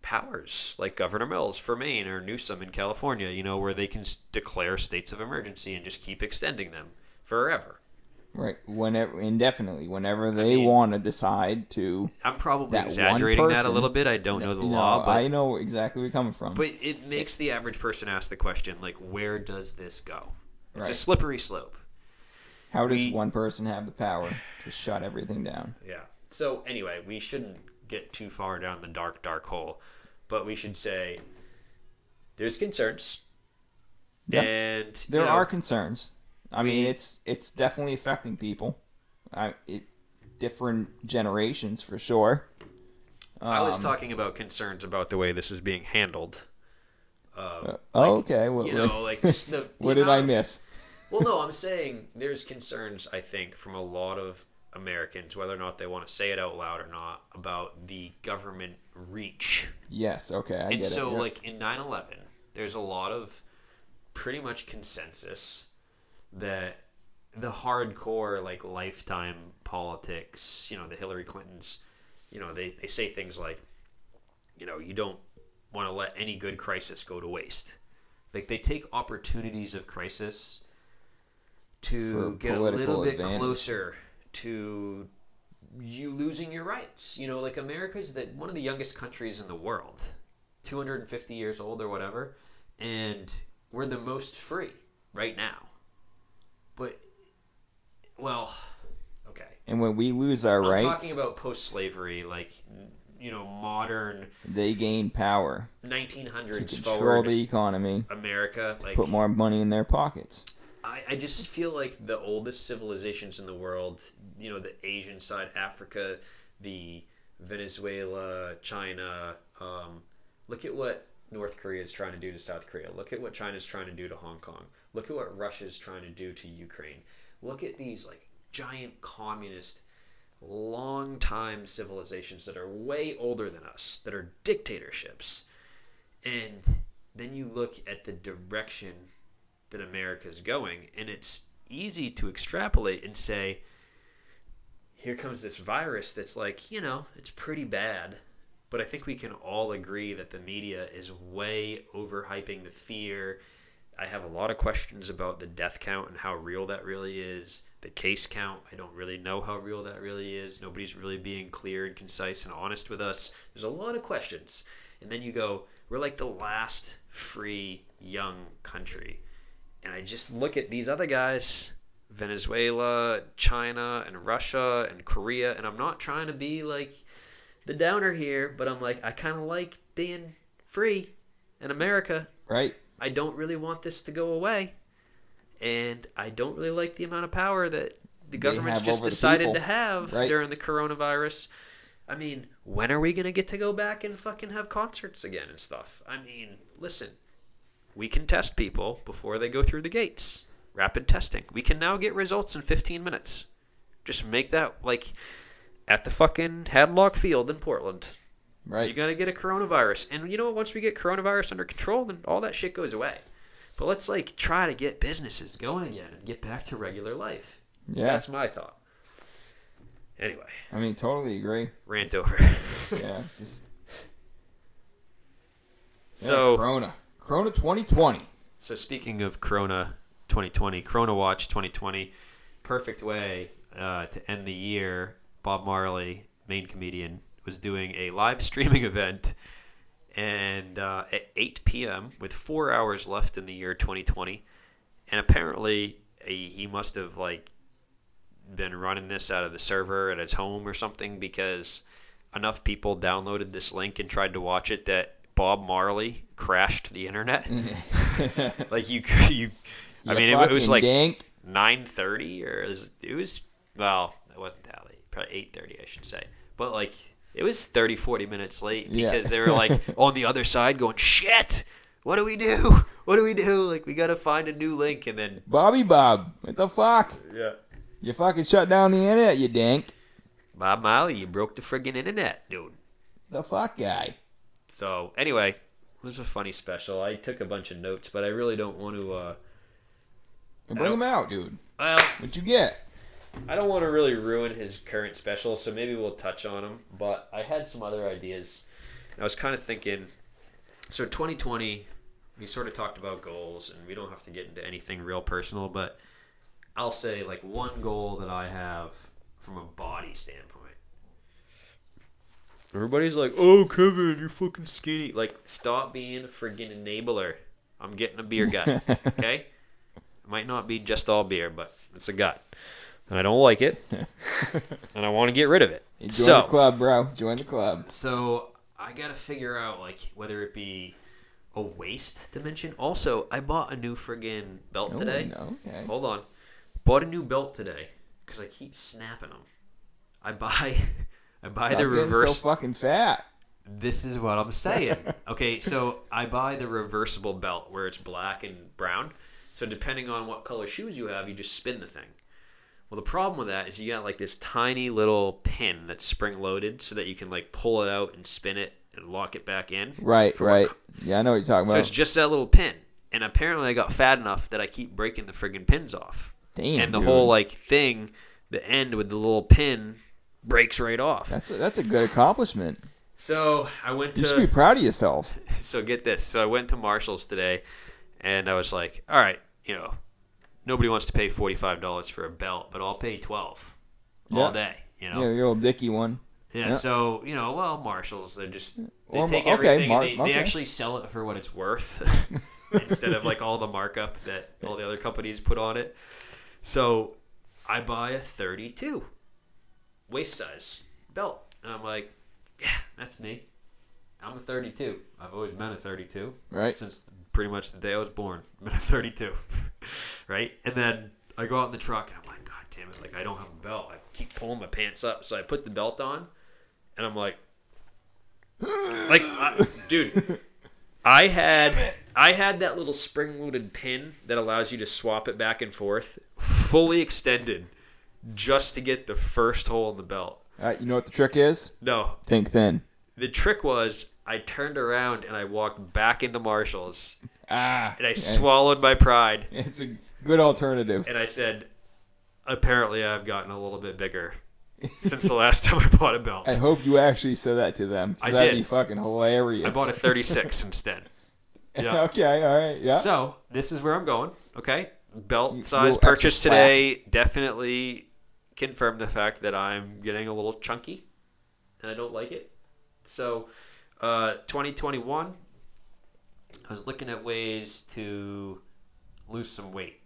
powers, like Governor Mills for Maine or Newsom in California, you know, where they can s- declare states of emergency and just keep extending them forever. Right. Whenever indefinitely, whenever they mean- want to decide to. I'm probably That exaggerating that a little bit. I don't know the You law, but I know exactly where you're coming from. but it makes the average person ask the question like where does this go? It's a slippery slope. How does we- one person have the power to shut everything down? Yeah. So anyway, we shouldn't get too far down the dark, dark hole, but we should say there's concerns, Yeah. and There you know, are concerns. I mean, it's it's definitely affecting people. I it different generations for sure. I was Um, talking about concerns about the way this is being handled. Um, uh, oh, okay. What, you know, like just the, the what did I amount of- miss? Well, no, I'm saying there's concerns. I think from a lot of Americans, whether or not they want to say it out loud or not, about the government reach Yes. Okay. I and get so it. yeah. like in 9-11 there's a lot of pretty much consensus that the hardcore like lifetime politics you know the hillary clintons you know they, they say things like you know you don't want to let any good crisis go to waste like they take opportunities of crisis to For get a little bit advantage. closer to you losing your rights. You know, like America's that one of the youngest countries in the world, 250 years old or whatever, and we're the most free right now. But well, okay. and when we lose our I'm rights, talking about post-slavery, like you know, modern they gain power to 1900s control forward the economy, America. Like put more money in their pockets. I, I just feel like the oldest civilizations in the world, you know, the Asian side, Africa, the Venezuela, China. Um, look at what North Korea is trying to do to South Korea. Look at what China is trying to do to Hong Kong. Look at what Russia is trying to do to Ukraine. Look at these like giant communist, long time civilizations that are way older than us, that are dictatorships. And then you look at the direction that America is going, and it's easy to extrapolate and say, here comes this virus that's like, you know, it's pretty bad. But I think we can all agree that the media is way overhyping the fear. I have a lot of questions about the death count and how real that really is. The case count, I don't really know how real that really is. Nobody's really being clear and concise and honest with us. There's a lot of questions. And then you go, we're like the last free young country. And I just look at these other guys Venezuela, China, and Russia, and Korea. And I'm not trying to be like the downer here, but I'm like, I kind of like being free in America. Right? I don't really want this to go away. And I don't really like the amount of power that the government's just decided to have Right. during the coronavirus. I mean, when are we going to get to go back and fucking have concerts again and stuff? I mean, listen, we can test people before they go through the gates. Rapid testing. We can now get results in 15 minutes. Just make that like at the fucking Hadlock Field in Portland. Right. You're gonna get a coronavirus, and you know what? Once we get coronavirus under control, then all that shit goes away. But let's like try to get businesses going again and get back to regular life. yeah. That's my thought. Anyway, I mean, totally agree. rant over. Yeah. Just yeah, so, Corona. Corona 2020. so speaking of Corona 2020, Corona Watch 2020, perfect way uh, to end the year. Bob Marley, Maine comedian, was doing a live streaming event, and uh, at 8 p.m. with four hours left in the year 2020, and apparently he he must have like been running this out of the server at his home or something because enough people downloaded this link and tried to watch it that Bob Marley crashed the internet. like you, you. I mean, it, it was like nine thirty, or it was, it was well, it wasn't that late. Probably eight thirty, I should say. But like, it was 30, 40 minutes late Yeah. because they were like on the other side going, "Shit, what do we do? What do we do? Like, we gotta find a new link." And then Bobby Bob. What the fuck? yeah, You fucking shut down the internet, you dink. Bob Marley, you broke the friggin' internet, dude. The fuck guy. So anyway, it was a funny special. I took a bunch of notes, but I really don't want to. Uh, Bring him out, dude. well, What'd you get? I don't want to really ruin his current special, so maybe we'll touch on him. But I had some other ideas. I was kind of thinking. So 2020, we sort of talked about goals, and we don't have to get into anything real personal, but I'll say like one goal that I have from a body standpoint. Everybody's like, "Oh, Kevin, you're fucking skinny." Like, stop being a friggin' enabler. I'm getting a beer gut. Okay, it might not be just all beer, but it's a gut, and I don't like it, and I want to get rid of it. Join so, the club, bro. Join the club. so I gotta figure out like whether it be a waist dimension. Also, I bought a new friggin' belt Oh, today. no, okay. Hold on, bought a new belt today because I keep snapping them. I buy, I buy Stop the reverse. so fucking fat. This is what I'm saying. okay, so I buy the reversible belt where it's black and brown. So depending on what color shoes you have, you just spin the thing. Well, the problem with that is you got like this tiny little pin that's spring loaded so that you can like pull it out and spin it and lock it back in. Right, right. co- Yeah, I know what you're talking about. So it's just that little pin. And apparently I got fat enough that I keep breaking the friggin' pins off. Damn, and the dude. whole like thing, the end with the little pin breaks right off. That's a, that's a good accomplishment. So I went to You should be proud of yourself. so get this. So I went to Marshalls today, and I was like, all right, you know, nobody wants to pay forty five dollars for a belt, but I'll pay twelve all day. You know, Yeah, your old Dicky one. Yeah. Yeah. So you know, well, Marshalls, they're just they take okay, everything Mar- and they, okay. they actually sell it for what it's worth instead of like all the markup that all the other companies put on it. So I buy a thirty two waist size belt, and I'm like, yeah, that's me. I'm a 32. I've always been a 32 Right. since pretty much the day I was born. Been 32, right? And then I go out in the truck and I'm like, God damn it! Like I don't have a belt. I keep pulling my pants up, so I put the belt on, and I'm like, like, I, dude, I had I had that little spring-loaded pin that allows you to swap it back and forth, fully extended, just to get the first hole in the belt. All right, you know what the trick is? No, Think thin. The trick was I turned around and I walked back into Marshalls Ah. and I swallowed my pride It's a good alternative. and I said, apparently I've gotten a little bit bigger since the last time I bought a belt. I hope you actually said that to them. I that'd did. be fucking hilarious. I bought a 36 instead. Yeah. okay, all right, yeah. So this is where I'm going. Okay, belt You- size purchase slack. today definitely confirmed the fact that I'm getting a little chunky, and I don't like it. So, uh, 2021, I was looking at ways to lose some weight,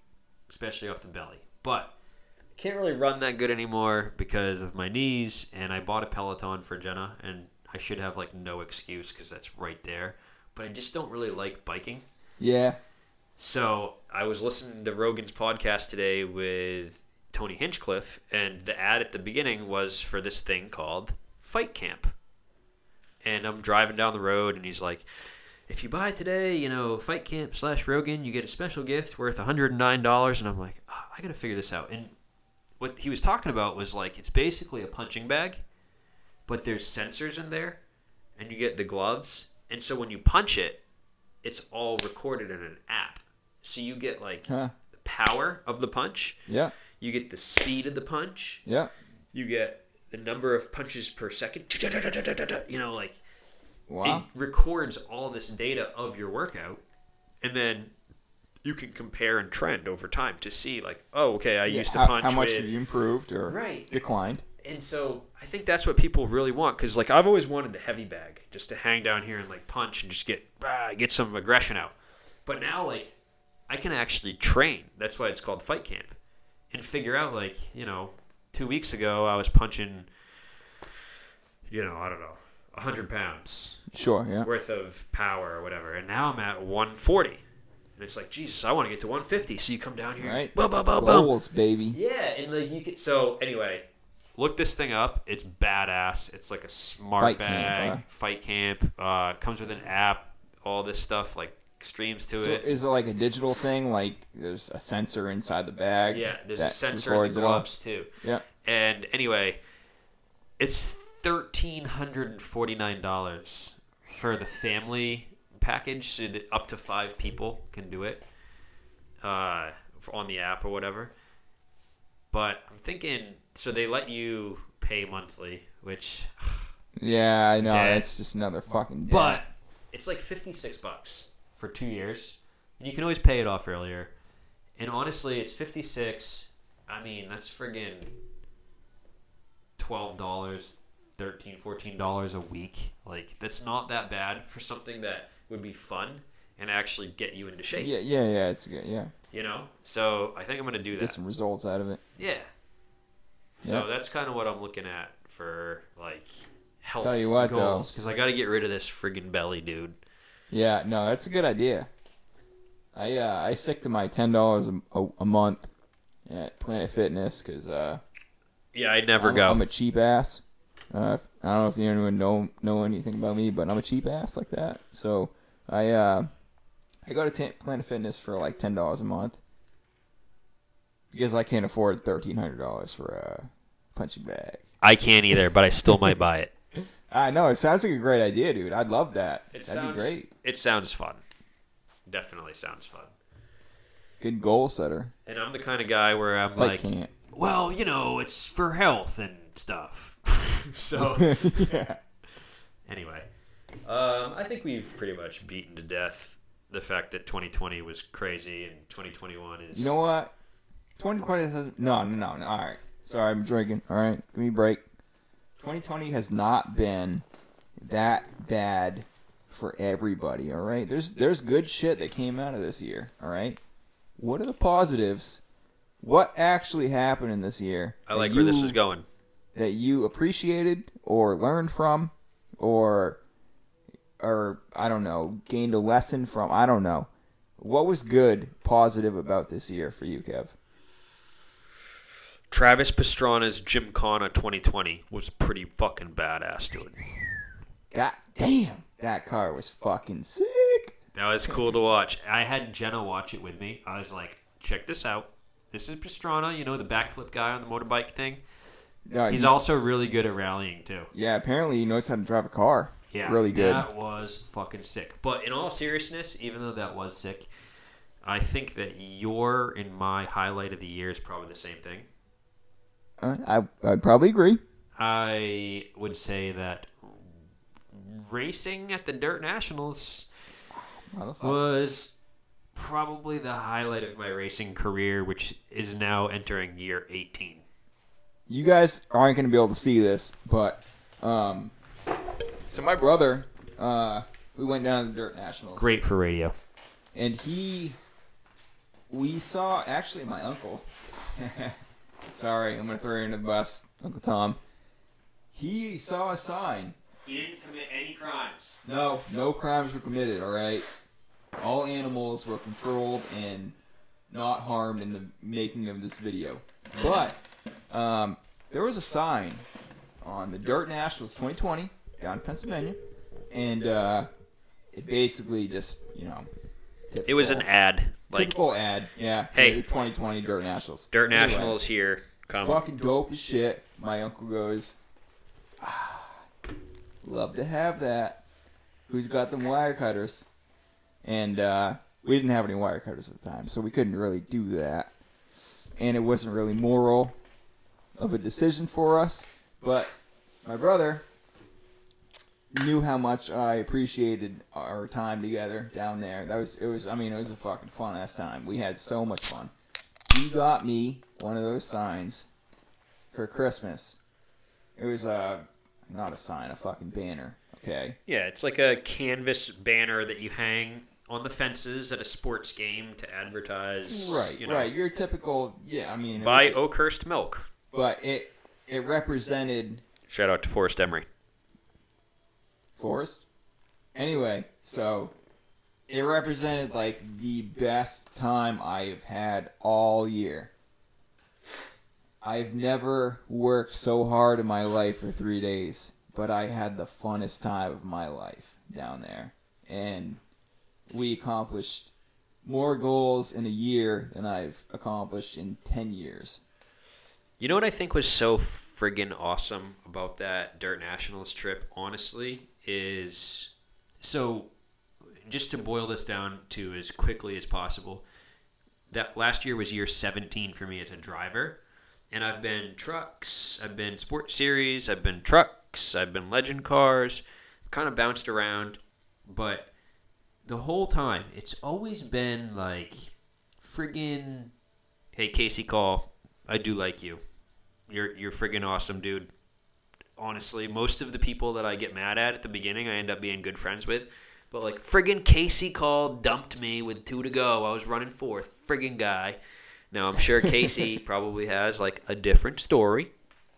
especially off the belly, but. I Can't really run that good anymore because of my knees, and I bought a Peloton for Jenna, and I should have like no excuse because that's right there. But I just don't really like biking. yeah. So I was listening to Rogan's podcast today with Tony Hinchcliffe, and the ad at the beginning was for this thing called Fight Camp. And I'm driving down the road, and he's like, "If you buy today, you know, Fight Camp slash Rogan, you get a special gift worth 109 dollars." And I'm like, oh, "I got to figure this out." And what he was talking about was like it's basically a punching bag, but there's sensors in there, and you get the gloves, and so when you punch it, it's all recorded in an app. So you get like Huh. the power of the punch, Yeah. you get the speed of the punch, Yeah. you get the number of punches per second. You know, like Wow. it records all this data of your workout, and then you can compare and trend over time to see like, oh, okay, I Yeah, used to how, punch how much with have you improved or Right. declined? and so I think that's what people really want because like I've always wanted a heavy bag just to hang down here and like punch and just get ah, get some aggression out. But now like I can actually train. That's why it's called fight camp, and figure out like you know two weeks ago I was punching, you know I don't know, hundred pounds Sure, yeah. worth of power or whatever, and now I'm at one forty. And it's like, Jesus, I want to get to 150. So you come down here, Right. boom, boom, boom, boom. Baby. Yeah, and like you could. So anyway, look this thing up. It's badass. It's like a smart Fight bag, camp, huh? fight camp. Uh, comes with an app. All this stuff like streams to So it. is it like a digital thing? Like there's a sensor inside the bag? yeah, there's a sensor in the gloves too. Yeah. And anyway, it's thirteen hundred and forty nine dollars for the family package, so that up to five people can do it uh, on the app or whatever. But I'm thinking, so they let you pay monthly, which, Yeah, I know. Dead. That's just another fucking. but it's like 56 bucks for two years, and you can always pay it off earlier. And honestly, it's 56. I mean, that's friggin' twelve dollars, 13 14 dollars a week. Like that's not that bad for something that would be fun and actually get you into shape. yeah, yeah, yeah. It's good. Yeah, You know, so I think I'm gonna do that. get some results out of it. Yeah. So Yeah. that's kind of what I'm looking at for like health Tell you what, goals because I got to get rid of this friggin' belly, dude. Yeah, no, that's a good idea. I uh, I stick to my ten dollars a, a month at Planet Fitness because uh, Yeah, I'd never I'm, go. I'm a cheap ass. Uh, I don't know if anyone know know anything about me, but I'm a cheap ass like that. So I uh, I go to t- Planet Fitness for like ten dollars a month because I can't afford thirteen hundred dollars for a punching bag. I can't either, but I still might buy it. I know it sounds like a great idea, dude. I'd love that. It That'd sounds be great. It sounds fun. Definitely sounds fun. Good goal setter. And I'm the kind of guy where I'm like, can't. well, you know, it's for health and stuff. so yeah. anyway, um, I think we've pretty much beaten to death the fact that 2020 was crazy and 2021 is. You know what? 2020 has no, no, no, no. All right. Sorry, I'm drinking. All right, give me a break. 2020 has not been that bad for everybody. All right. There's there's good shit that came out of this year. All right. What are the positives? What actually happened in this year? I like where this is going. That you appreciated or learned from, or or I don't know, gained a lesson from. I don't know. What was good, positive about this year for you, Kev? Travis Pastrana's Gymkhana 2020 was pretty fucking badass, dude. God damn, that car was fucking sick. That was cool to watch. I had Jenna watch it with me. I was like, check this out. This is Pastrana, you know, the backflip guy on the motorbike thing. No, He's he- also really good at rallying, too. yeah, apparently he knows how to drive a car. Yeah, really good. That was fucking sick. But in all seriousness, even though that was sick, I think that your and my highlight of the year is probably the same thing. I I'd probably agree. I would say that racing at the Dirt Nationals was probably the highlight of my racing career, which is now entering year 18. You guys aren't gonna be able to see this, but um, so my brother, uh, we went down to the Dirt Nationals. Great for radio. and he we saw actually my uncle sorry i'm gonna throw you under the bus uncle tom. He saw a sign. He didn't commit any crimes. no no crimes were committed all right? All animals were controlled and not harmed in the making of this video. But um, there was a sign on the dirt nationals 2020 down in pennsylvania and uh, it basically just you know It was an ad. Like, Typical ad, yeah. Hey. 2020 Dirt Nationals. Dirt Anyway, Nationals here. Come. fucking dope as shit. My uncle goes, ah, love to have that. Who's got them wire cutters? And uh, we didn't have any wire cutters at the time, so we couldn't really do that. And it wasn't really moral of a decision for us. But my brother knew how much I appreciated our time together down there. That was it was I mean it was a fucking fun ass time. We had so much fun. He got me one of those signs for Christmas. It was a not a sign, a fucking banner. Okay. Yeah, it's like a canvas banner that you hang on the fences at a sports game to advertise. Right, you know, right. Your typical yeah. I mean, Buy was- Oakhurst milk. but it it represented Shout out to Forrest Emery. Forrest. Anyway, so it represented like the best time I've had all year. I've never worked so hard in my life for three days, but I had the funnest time of my life down there. And we accomplished more goals in a year than I've accomplished in 10 years. You know what I think was so friggin' awesome about that Dirt Nationals trip, honestly, is so just to boil this down to as quickly as possible, that last year was year 17 for me as a driver. And I've been trucks, I've been sports series, I've been trucks, I've been legend cars, kind of bounced around. But the whole time, it's always been like friggin' hey Casey Call, I do like you. You're you're friggin' awesome, dude. Honestly, most of the people that I get mad at at the beginning, I end up being good friends with. But like friggin' Casey called, dumped me with two to go. I was running fourth. Friggin' guy. Now I'm sure Casey probably has like a different story.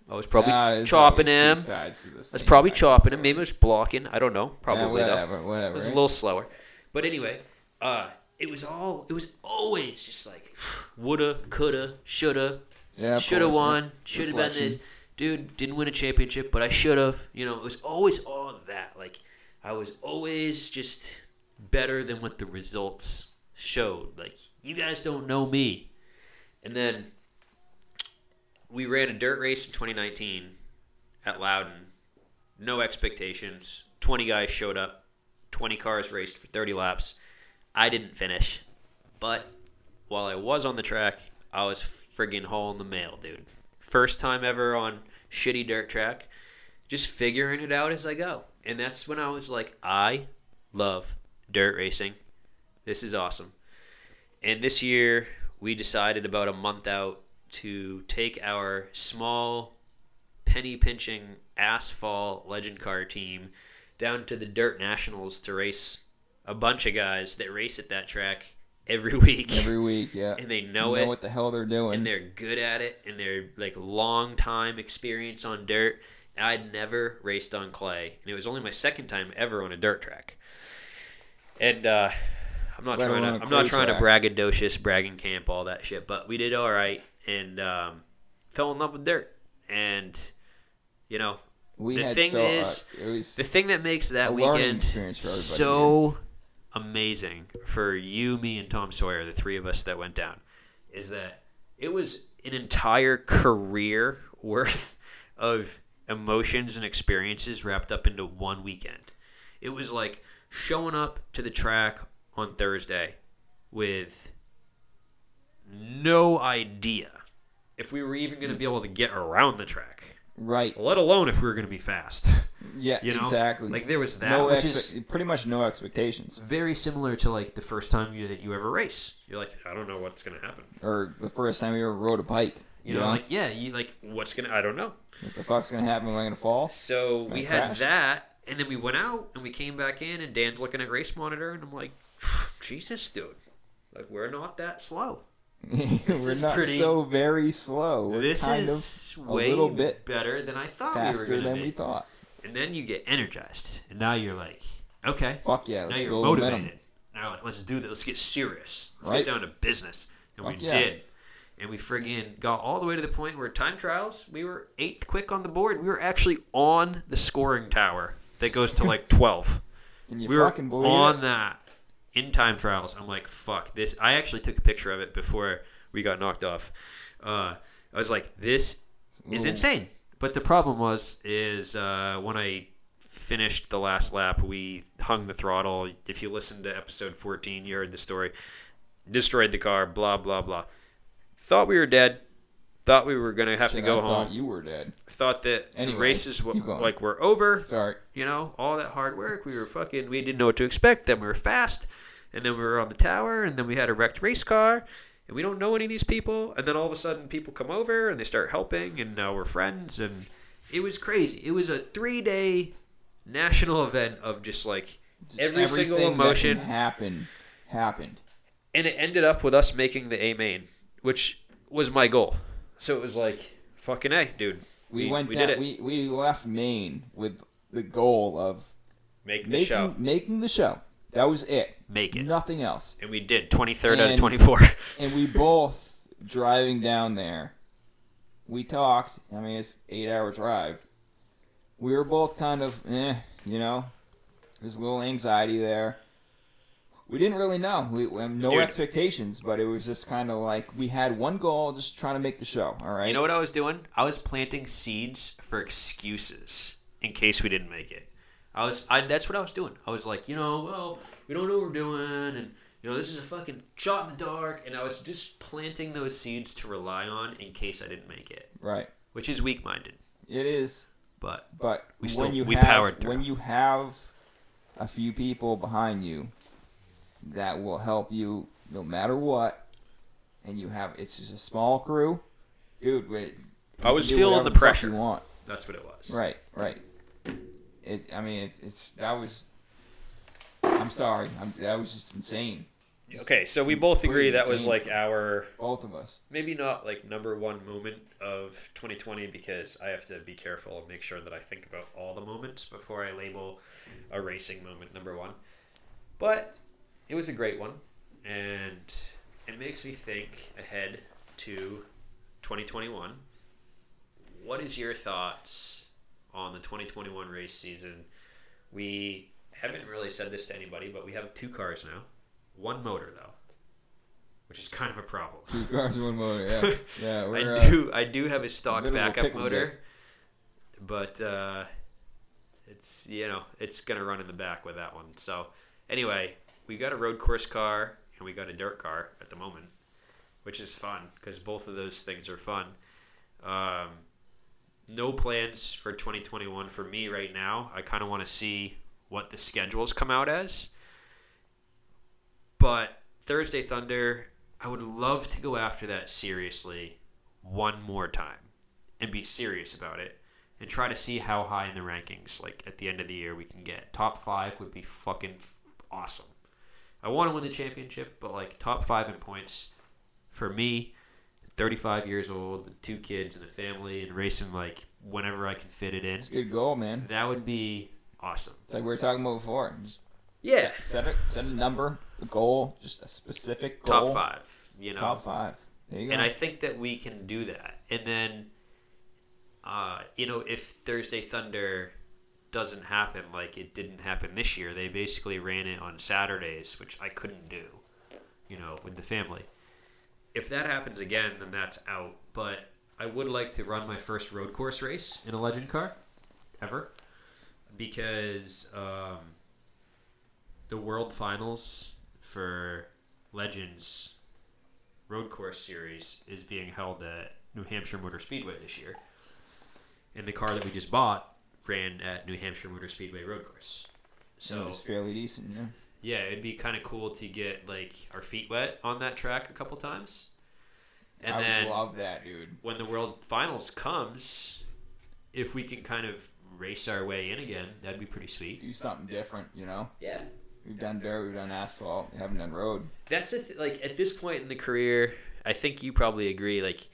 I was probably Ah, there's chopping him. sides to the I was probably chopping him. Maybe it was blocking. I don't know. Probably yeah, though. whatever, whatever. It was a little slower. But anyway, uh, it was all. It was always just like woulda, coulda, shoulda, yeah, shoulda won, shoulda been this. Dude didn't win a championship, but I should have. You know, it was always all that. Like I was always just better than what the results showed. Like you guys don't know me. And then we ran a dirt race in 2019 at Loudon. No expectations. 20 guys showed up. 20 cars raced for 30 laps. I didn't finish. But while I was on the track, I was friggin' hauling the mail, dude. First time ever on shitty dirt track. Just figuring it out as I go. And that's when I was like, I love dirt racing. This is awesome. And this year, we decided about a month out to take our small, penny pinching asphalt legend car team down to the Dirt Nationals to race a bunch of guys that race at that track every week. Every week, yeah. and they know, it know it. what the hell they're doing. and they're good at it. And they're like long time experience on dirt. I'd never raced on clay. And it was only my second time ever on a dirt track. And uh, i'm not Let trying to i'm not trying to braggadocious bragging camp all that shit but we did all right. And um, fell in love with dirt. And you know we the thing so, uh, is, was the thing that makes that weekend so amazing for you, me, and Tom Sawyer, the three of us that went down, is that it was an entire career worth of emotions and experiences wrapped up into one weekend. It was like showing up to the track on Thursday with no idea if we were even going to be able to get around the track, right. let alone if we were going to be fast. Yeah, You know, exactly. Like there was that, no which expe- is pretty much no expectations, very similar to like the first time you that you ever race. You're like, I don't know what's gonna happen. or the first time you ever rode a bike. You know, like yeah, you like what's gonna I don't know. what the fuck's gonna happen? Am I gonna fall? So we had that, and then we went out and we came back in, and Dan's looking at race monitor, and I'm like, Jesus, dude, like we're not that slow. We're not pretty- so very slow. We're this is of a little bit better than I thought faster we were than be. we thought. And then you get energized, and now you're like, okay, Fuck yeah, now you're motivated. Now like, let's do this. Let's get serious. Let's Right. get down to business. And we yeah. did. And we friggin' got all the way to the point where time trials, we were eighth quick on the board. We were actually on the scoring tower that goes to like 12. Can you we were on it? that in time trials. I'm like, fuck this. I actually took a picture of it before we got knocked off. Uh, I was like, this is insane. But the problem was, is uh, when I finished the last lap, we hung the throttle. If you listened to episode 14, you heard the story. Destroyed the car, blah, blah, blah. Thought we were dead. Thought we were going to have Shit, to go I home. Thought you were dead. Thought that the Anyway, races w- like were over Sorry. you know, all that hard work. We were fucking, we didn't know what to expect. Then we were fast, and then we were on the tower, and then we had a wrecked race car, and we don't know any of these people. And then all of a sudden, people come over and they start helping, and now we're friends, and it was crazy. It was a three day national event of just like every single Everything that emotion, happened. happened. and it ended up with us making the A main, which was my goal. So it was like, fucking A, dude. We, went we down. did it. We we left Maine with the goal of Make the making show. making the show. That was it. Make it. Nothing else. And we did 23rd out of 24. And we both driving down there. We talked. I mean, it's eight hour drive. We were both kind of, eh, you know. There's a little anxiety there. We didn't really know. We, we no Dude. expectations, but it was just kind of like we had one goal, just trying to make the show. All right. You know what I was doing? I was planting seeds for excuses in case we didn't make it. I was I, that's what I was doing. I was like, you know, well, we don't know what we're doing, and you know, this is a fucking shot in the dark. And I was just planting those seeds to rely on in case I didn't make it, Right. which is weak minded. It is. But But We still- when you we have powered through. when you have a few people behind you that will help you no matter what, and you have it's just a small crew, dude. Wait, I was you can do feeling the pressure. You want that's what it was. right, right. It. I mean, it's it's that was. I'm sorry. I'm, that was just insane. Okay, so we both agree that was like our Both of us. maybe not like number one moment of 2020 because I have to be careful and make sure that I think about all the moments before I label a racing moment number one. But it was a great one, and it makes me think ahead to 2021. What is your thoughts on the 2021 race season? We haven't really said this to anybody, but we have two cars now, one motor though, which is kind of a problem. Two cars, one motor. Yeah, yeah. We're, I uh, do I do have a stock backup motor, but uh, it's you know it's gonna run in the back with that one. So anyway, we got a road course car and we got a dirt car at the moment, which is fun because both of those things are fun. Um, no plans for 2021 for me right now. I kind of want to see what the schedules come out as. But Thursday Thunder, I would love to go after that seriously one more time and be serious about it and try to see how high in the rankings like at the end of the year we can get. Top 5 would be fucking awesome. I want to win the championship, but like top 5 in points for me 35 years old with two kids and a family and racing like whenever I can fit it in. it's a good goal, man. That would be awesome. It's like we were talking about before. Just Yeah. set a set a number, a goal, just a specific goal. Top 5, you know. Top five. There you go. And I think that we can do that. And then, uh, you know, if Thursday Thunder doesn't happen like it didn't happen this year, they basically ran it on Saturdays, which I couldn't do, you know, with the family. If that happens again, then that's out. But I would like to run my first road course race in a legend car ever because um, the world finals for legends road course series is being held at New Hampshire Motor Speedway this year. And the car that we just bought ran at New Hampshire Motor Speedway road course. so So it's fairly decent. Yeah. Yeah, it'd be kind of cool to get like our feet wet on that track a couple times. And I then would love that, dude. when the World Finals comes, if we can kind of race our way in again, that'd be pretty sweet. Do something different, you know. Yeah. We've done dirt, we've done asphalt, we haven't done road. That's the th- like at this point in the career, I think you probably agree. Like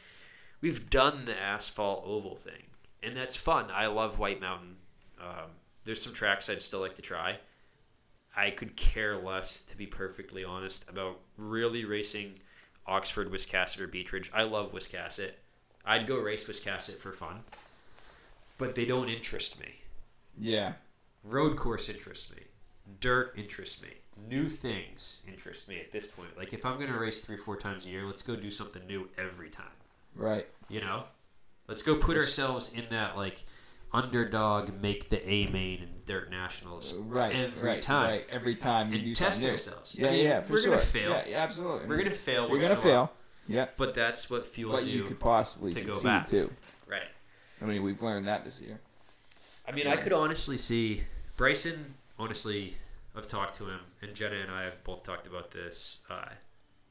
we've done the asphalt oval thing, and that's fun. I love White Mountain. Um, there's some tracks I'd still like to try. I could care less, to be perfectly honest, about really racing Oxford, Wiscasset, or Beechridge. I love Wiscasset. I'd go race Wiscasset for fun, but they don't interest me. Yeah. Road course interests me. Dirt interests me. New things interest me at this point. Like if I'm gonna race three, four times a year, let's go do something new every time. Right. You know, let's go put ourselves in that like underdog, make the A main and dirt nationals Right. every right, time, Right. Every time you and test ourselves. Yeah, I mean, yeah, for we're sure. gonna fail. Yeah, yeah, absolutely. We're gonna fail. You're gonna in fail. Yeah. but that's what fuels But you you. could possibly to go succeed back. too. Right. I mean, we've learned that this year. I mean, So- I could honestly see Bryson. Honestly, I've talked to him, and Jenna and I have both talked about this. Uh,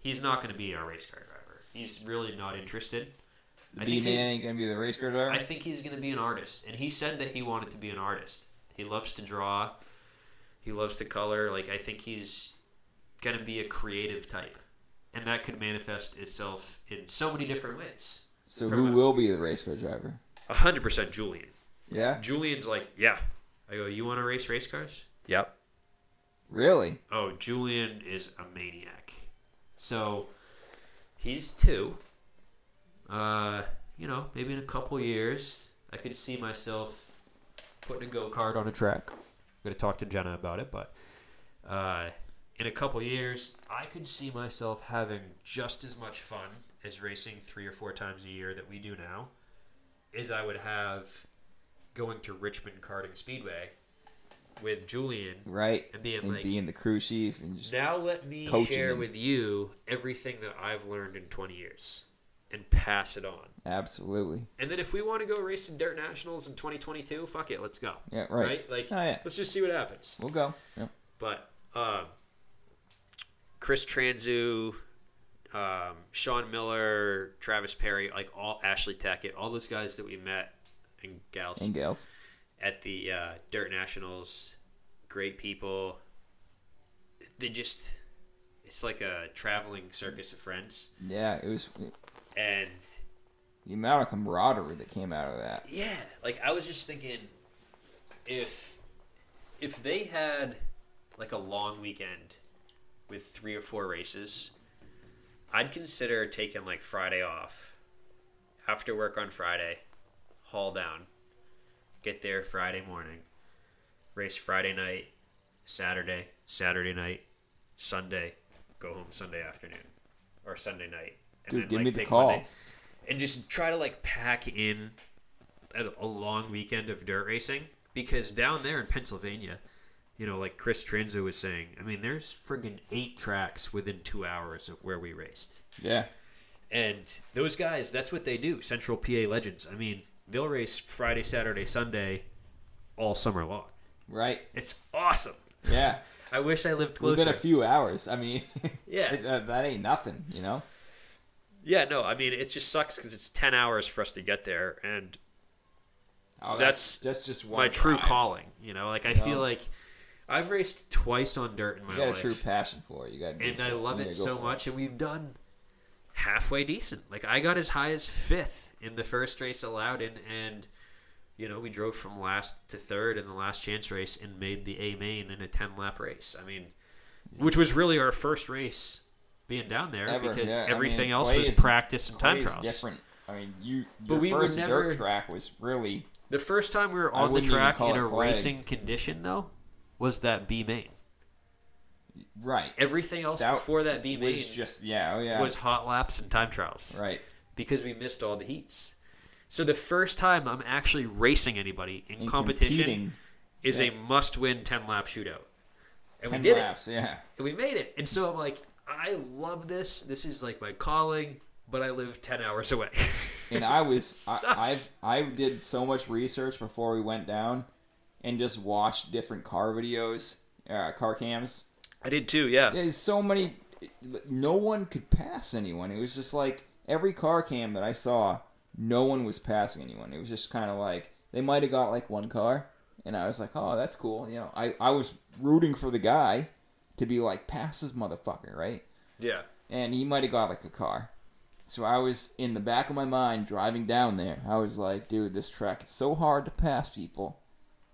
he's not going to be our race car driver. He's really not interested. I B think he's- man ain't gonna be the race car driver. I think he's going to be an artist, and he said that he wanted to be an artist. He loves to draw. He loves to color. Like I think he's going to be a creative type, and that could manifest itself in so many different ways. so from who a- will be the race car driver? A hundred percent, Julian. Yeah. Julian's like, yeah. I go, you want to race race cars? Yep. Really? Oh, Julian is a maniac. So he's two. Uh, you know, maybe in a couple years, I could see myself putting a go kart on a track. I'm gonna talk to Jenna about it, but uh, in a couple years, I could see myself having just as much fun as racing three or four times a year that we do now, as I would have going to Richmond Karting Speedway with Julian right? and being And like, being the crew chief and just now let me share with you everything that I've learned in 20 years and pass it on. absolutely. And then if we want to go race in dirt nationals in 2022, fuck it, let's go. Yeah, right. Like, Oh, yeah. let's just see what happens. We'll go. Yeah. But um, Chris Transu, um, Sean Miller, Travis Perry, like all Ashley Tackett, all those guys that we met and gals And gals. at the uh, Dirt Nationals, great people. They just, it's like a traveling circus of friends. Yeah, it was And the amount of camaraderie that came out of that. yeah, like I was just thinking, if if they had like a long weekend with three or four races, I'd consider taking like Friday off, after work on Friday, haul down, get there Friday morning, race Friday night, Saturday, Saturday night, Sunday, go home Sunday afternoon or Sunday night. Dude, give me the call. and just try to like pack in a, a long weekend of dirt racing because down there in Pennsylvania, you know, like Chris Tranzo was saying, I mean, there's friggin' eight tracks within two hours of where we raced. Yeah. And those guys, that's what they do. Central PA Legends. I mean, they'll race Friday, Saturday, Sunday all summer long. Right. It's awesome. Yeah. I wish I lived closer. Within a few hours. I mean, Yeah. that, that ain't nothing, you know? Yeah, no, I mean, it just sucks because it's 10 hours for us to get there. And Oh, That's that's just one my true calling. You know, like I feel like I've raced twice on dirt in my You got a life. true passion for it. You got. and I love it so much, and we've done halfway decent. Like I got as high as fifth in the first race at Loudon, and you know we drove from last to third in the last chance race and made the A main in a ten lap race. I mean, which was really our first race being down there Ever, because yeah. I everything mean, else was is- practice and time trials. different. I mean, you. But we were first never- dirt track was really The first time we were on the track in a clay. racing condition though was that B main. right. Everything else That before that B main was just yeah, oh yeah, was hot laps and time trials. right. because we missed all the heats. So the first time I'm actually racing anybody in And competition competing, is yeah. a must-win 10-lap shootout. And we 10 did laps, yeah. And we made it. And so I'm like, I love this. This is like my calling, but I live 10 hours away. And I was I, I I did so much research before we went down, and just watched different car videos, uh, car cams. I did too, yeah. There's so many. No one could pass anyone. It was just like every car cam that I saw, no one was passing anyone. It was just kind of like they might have got like one car, and I was like, oh, that's cool. You know, I I was rooting for the guy to be like pass this motherfucker, right? Yeah. And he might have got like a car. So I was in the back of my mind driving down there. I was like, dude, this track is so hard to pass people,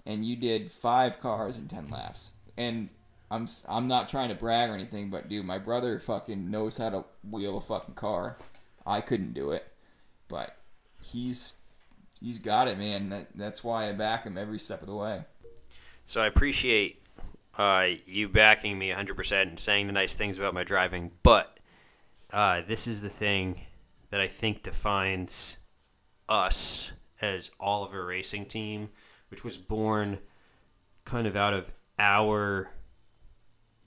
and you did five cars in ten laps. And I'm I'm not trying to brag or anything, but dude, my brother fucking knows how to wheel a fucking car. I couldn't do it, but he's he's got it, man. That, that's why I back him every step of the way. So I appreciate uh, you backing me 100% and saying the nice things about my driving, but uh, this is the thing that I think defines us as Oliver Racing Team, which was born kind of out of our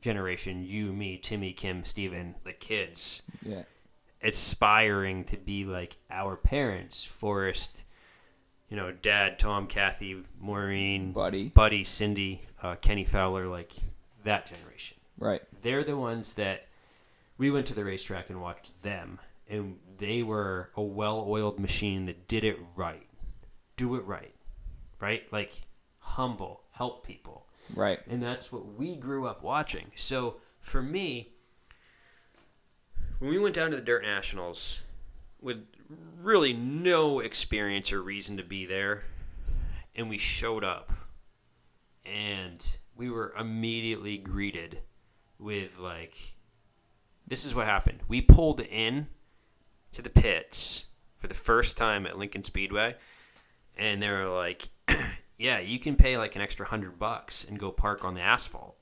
generation you, me, Timmy, Kim, Steven, the kids. Yeah, aspiring to be like our parents, Forrest, you know, Dad, Tom, Kathy, Maureen, buddy. Buddy, Cindy, uh, Kenny Fowler, like that generation. Right. They're the ones that we went to the racetrack and watched them, and they were a well-oiled machine that did it right, do it right, right, like humble, help people, Right. and that's what we grew up watching. So for me, when we went down to the Dirt Nationals with really no experience or reason to be there, and we showed up, and we were immediately greeted with like, this is what happened. We pulled in to the pits for the first time at Lincoln Speedway, and they were like, yeah, you can pay like an extra hundred bucks and go park on the asphalt.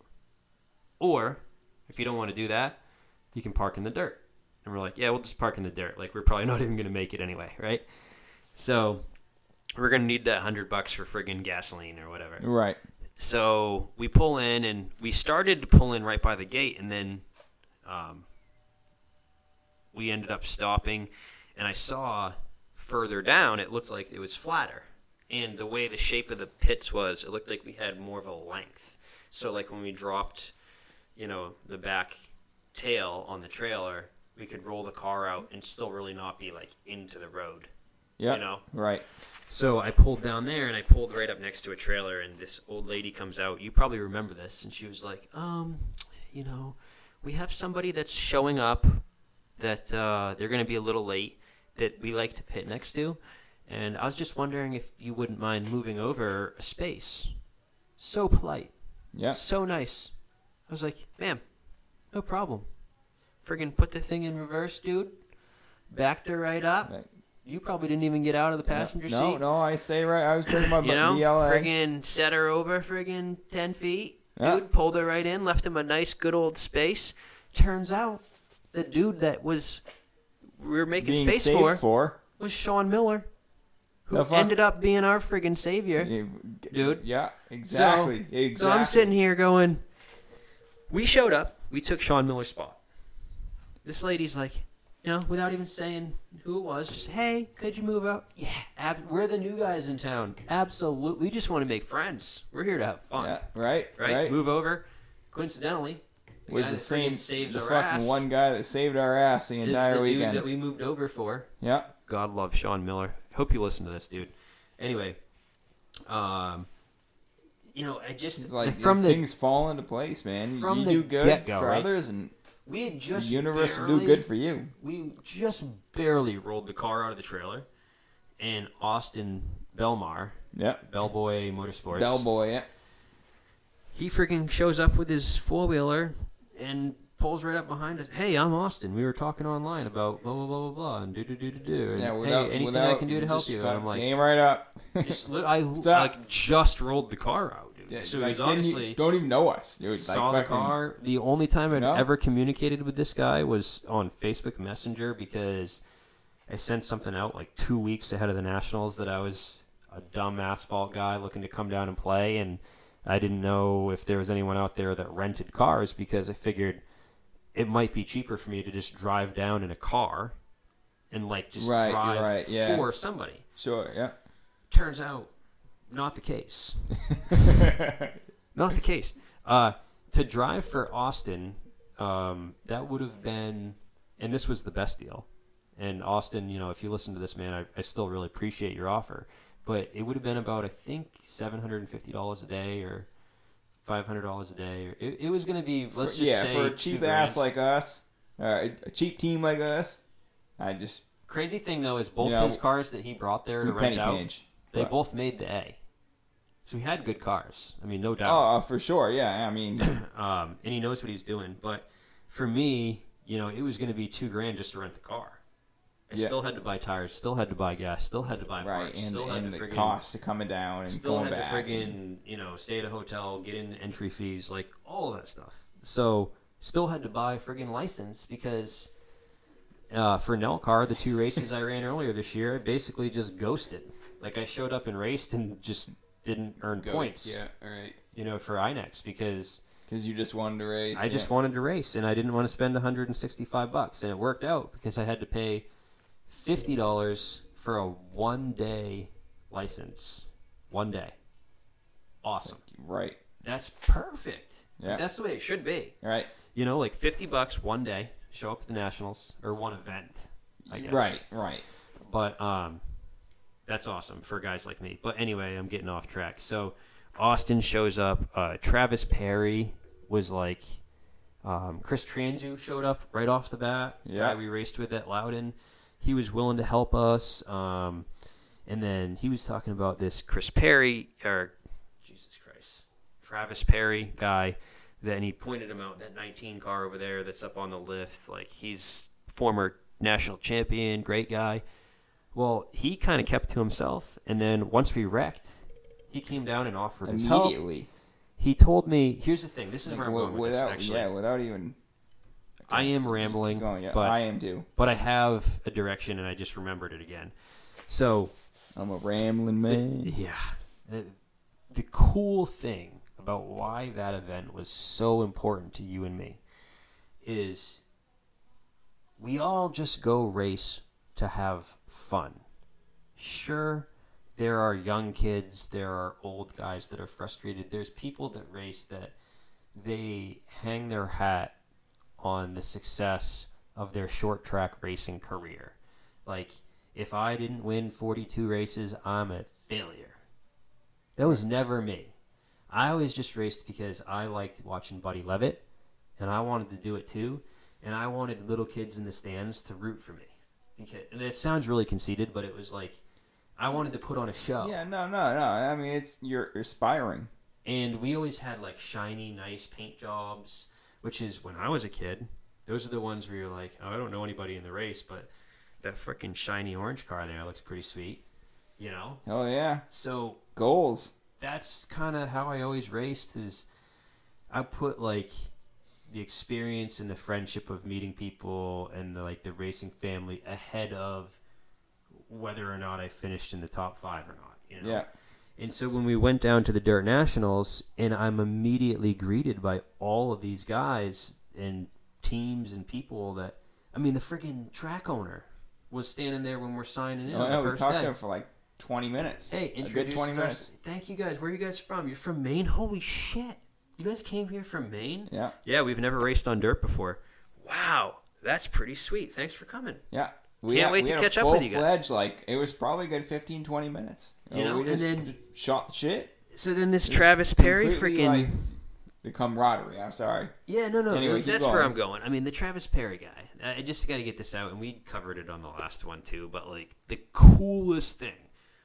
Or if you don't want to do that, you can park in the dirt. And we're like, yeah, we'll just park in the dirt. Like we're probably not even gonna make it anyway, right? So we're gonna need that hundred bucks for friggin' gasoline or whatever. Right. so we pull in, and we started to pull in right by the gate, and then um, we ended up stopping, and I saw further down, it looked like it was flatter. And the way the shape of the pits was, it looked like we had more of a length. So, like when we dropped, you know, the back tail on the trailer, we could roll the car out and still really not be like into the road. Yeah. You know? Right. So I pulled down there and I pulled right up next to a trailer and this old lady comes out. You probably remember this and she was like, "Um, you know, we have somebody that's showing up that uh, they're going to be a little late that we like to pit next to, and I was just wondering if you wouldn't mind moving over a space." So polite, Yeah. so nice. I was like, "Ma'am, no problem." Friggin' put the thing in reverse, dude. Backed her right up. Right. You probably didn't even get out of the passenger no, seat. no, no, I stay right. I was drinking my You know, BLA. friggin' set her over friggin' 10 feet. Yeah. Dude, pulled her right in, left him a nice, good old space. Turns out the dude that was we were making being space for for. was Sean Miller, who ended up being our friggin' savior. You- Dude. Yeah, exactly. exactly. So I'm sitting here going, we showed up, we took Sean Miller's spot. This lady's like, you know, without even saying who it was, just, hey, could you move out? Yeah, ab- we're the new guys in town. Absolutely. We just want to make friends. We're here to have fun. Yeah, right, right? right. Move over. Coincidentally, the was the same, saves the fucking ass one guy that saved our ass the entire the dude weekend. that we moved over for. yeah, God love Sean Miller. Hope you listen to this, dude. Anyway, um, you know, I just like from the things fall into place, man. from you the do good get-go, for right? others, and we had the just universe will barely, do good for you. We just barely rolled the car out of the trailer, and Austin Belmar, Yep, Bellboy Motorsports, bellboy. Yeah, he freaking shows up with his four wheeler and pulls right up behind us. Hey, I'm Austin. We were talking online about blah blah blah blah blah and do do do do do. And yeah. hey, Without, anything without, I can do to help just you? And I'm like, came right up. just, I like just rolled the car out. Yeah, so like, he's didn't obviously you, don't even know us, dude. saw like, the fucking- car. The only time I'd No. ever communicated with this guy was on Facebook Messenger because I sent something out like two weeks ahead of the Nationals that I was a dumb asphalt guy looking to come down and play, and I didn't know if there was anyone out there that rented cars because I figured it might be cheaper for me to just drive down in a car and like just Right, drive right, yeah. for somebody. Sure, yeah. Turns out, not the case. Not the case. Uh, to drive for Austin, um, that would have been, and this was the best deal. And Austin, you know, if you listen to this, man, I, I still really appreciate your offer. But it would have been about, I think, seven hundred and fifty dollars a day, or five hundred dollars a day. Or it, it was going to be, let's For- just yeah, say, for a cheap grand. ass like us, uh, a cheap team like us, I just Crazy thing though is both You know, his cars that he brought there to rent out, pinch. they both made the A. So he had good cars. I mean, no doubt. Oh, uh, for sure. Yeah, I mean, um, and he knows what he's doing. But for me, you know, it was going to be two grand just to rent the car. I Yeah. still had to buy tires, still had to buy gas, still had to buy right, parts, and, still had and to the friggin' cost of coming down and still going had back. to friggin' you know stay at a hotel, get in entry fees, like all of that stuff. So still had to buy a friggin' license because uh, for Nelcar, the two races I ran earlier this year, I basically just ghosted. Like I showed up and raced and just didn't earn points, Yeah, all right. you know, for INEX because Because you just wanted to race. I just wanted to race and I didn't want to spend 165 bucks and it worked out because I had to pay $50 for a one day license. One day. Awesome. Right, That's perfect. Yeah. That's the way it should be. right, You know, like 50 bucks one day, show up at the Nationals or one event. I guess. right, right. But um, that's awesome for guys like me. But anyway, I'm getting off track. So Austin shows up. Uh, Travis Perry was like, um, Chris Transu showed up right off the bat. Yeah. We raced with at Loudon. He was willing to help us. Um, and then he was talking about this Chris Perry or Jesus Christ, Travis Perry guy. Then he pointed him out that 19 car over there that's up on the lift. Like he's former national champion, great guy. Well, he kind of kept to himself, and then once we wrecked, he came down and offered his help. Immediately. He told me, "Here's the thing. This is where I'm going with this. without, Actually, yeah, without even I am rambling, going. Yeah, but I am too. but I have a direction, and I just remembered it again. So I'm a rambling man. yeah, the, the cool thing about why that event was so important to you and me is we all just go race to have fun. Sure, there are young kids, there are old guys that are frustrated. There's people that race that they hang their hat on the success of their short track racing career. Like, if I didn't win 42 races, I'm a failure. That was never me. I always just raced because I liked watching Buddy Levitt, and I wanted to do it too, and I wanted little kids in the stands to root for me. And it sounds really conceited, but it was like I wanted to put on a show. Yeah, no, no, no. I mean, it's you're aspiring. And we always had like shiny, nice paint jobs, which is when I was a kid. Those are the ones where you're like, oh, I don't know anybody in the race, but that freaking shiny orange car there looks pretty sweet, you know. Oh yeah, So goals. that's kind of how I always raced. Is I put like the experience and the friendship of meeting people and the, like the racing family ahead of whether or not I finished in the top five or not. You know? Yeah, And so when we went down to the Dirt Nationals, and I'm immediately greeted by all of these guys and teams and people that, I mean, the freaking track owner was standing there when we're signing in oh, on the We first talked day. to him for like twenty minutes. Hey, a good introduced twenty us. minutes. Thank you guys. Where are you guys from? You're from Maine? Holy shit. You guys came here from Maine? Yeah, Yeah, we've never raced on dirt before. Wow. That's pretty sweet. Thanks for coming. yeah. We Can't had, wait we to catch up with you guys. full-fledged, Like it was probably a good 15, 20 minutes. You know, we and just then- shot the shit. So then this Travis Perry freaking like, the camaraderie. I'm sorry. Yeah, no, no. Anyway, that's where. I'm going. I mean, the Travis Perry guy. I just got to get this out, and we covered it on the last one too. But like, the coolest thing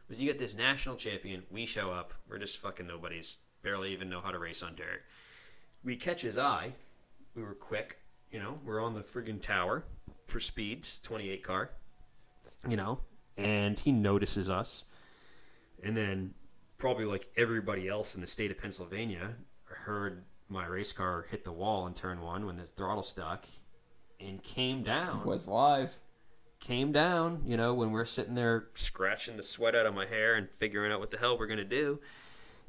was you got this national champion. We show up. We're just fucking nobodies. Barely even know how to race on dirt. We catch his eye. We were quick. You know, we're on the friggin' tower for speeds, 28 car. You know, and he notices us, and then probably like everybody else in the state of Pennsylvania heard my race car hit the wall in turn one when the throttle stuck and came down. Was live. Came down, you know, when we're sitting there scratching the sweat out of my hair and figuring out what the hell we're going to do.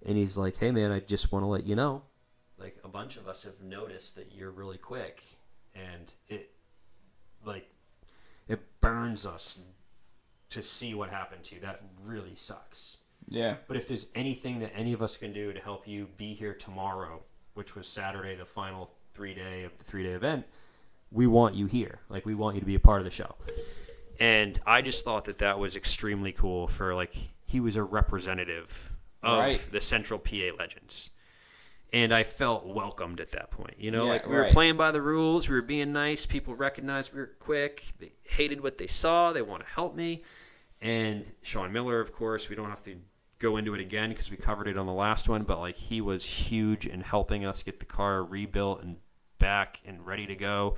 And he's like, hey, man, I just want to let you know. Like, a bunch of us have noticed that you're really quick. And it, like, it burns us to see what happened to you. That really sucks. Yeah. But if there's anything that any of us can do to help you be here tomorrow, which was Saturday, the final three day of the three day event, we want you here. Like we want you to be a part of the show. And I just thought that that was extremely cool. For like he was a representative of Right. the Central PA Legends. And I felt welcomed at that point. You know, Yeah, like we were playing by the rules, we were being nice. People recognized we were quick. They hated what they saw. They want to help me. And Sean Miller, of course, we don't have to go into it again because we covered it on the last one, but like he was huge in helping us get the car rebuilt and back and ready to go.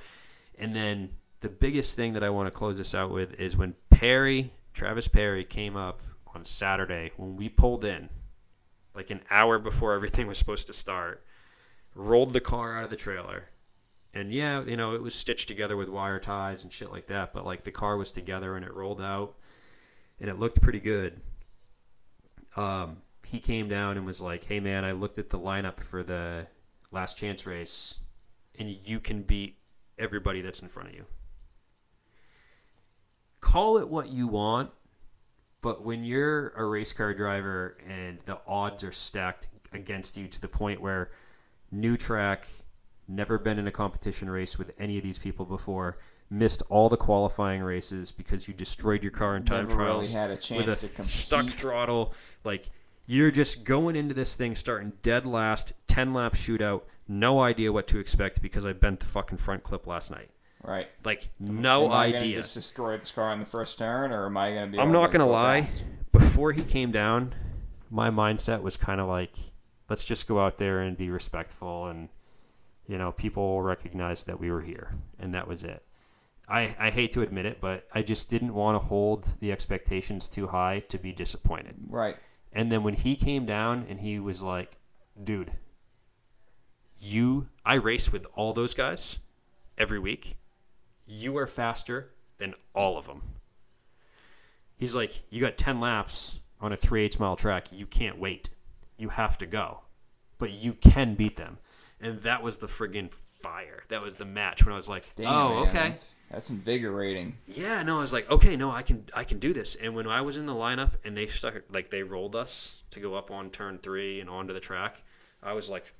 And then the biggest thing that I want to close this out with is when Perry, Travis Perry, came up on Saturday when we pulled in, like an hour before everything was supposed to start, rolled the car out of the trailer. And yeah, you know, it was stitched together with wire ties and shit like that, but like the car was together and it rolled out and it looked pretty good. Um, he came down and was like, "Hey man, I looked at the lineup for the last chance race, and you can beat everybody that's in front of you. Call it what you want, but when you're a race car driver and the odds are stacked against you to the point where new track, never been in a competition race with any of these people before." Missed all the qualifying races because you destroyed your car in time Never really trials had a with a to compete. stuck throttle. Like you're just going into this thing starting dead last, ten lap shootout, no idea what to expect because I bent the fucking front clip last night. Right. Like no am I gonna idea. just destroy this car on the first turn, or am I gonna be? I'm not gonna lie. fast? Before he came down, my mindset was kind of like, let's just go out there and be respectful, and you know, people will recognize that we were here, and that was it. I, I hate to admit it, but I just didn't want to hold the expectations too high to be disappointed. Right. And then when he came down and he was like, dude, you, I race with all those guys every week. You are faster than all of them. He's like, you got 10 laps on a 3 8 mile track. You can't wait. You have to go. but you can beat them. And that was the friggin' fire. That was the match when I was like, Damn, oh, man, okay. That's, that's invigorating. Yeah, no, I was like, okay, no, I can I can do this. And when I was in the lineup and they started like they rolled us to go up on turn three and onto the track, I was like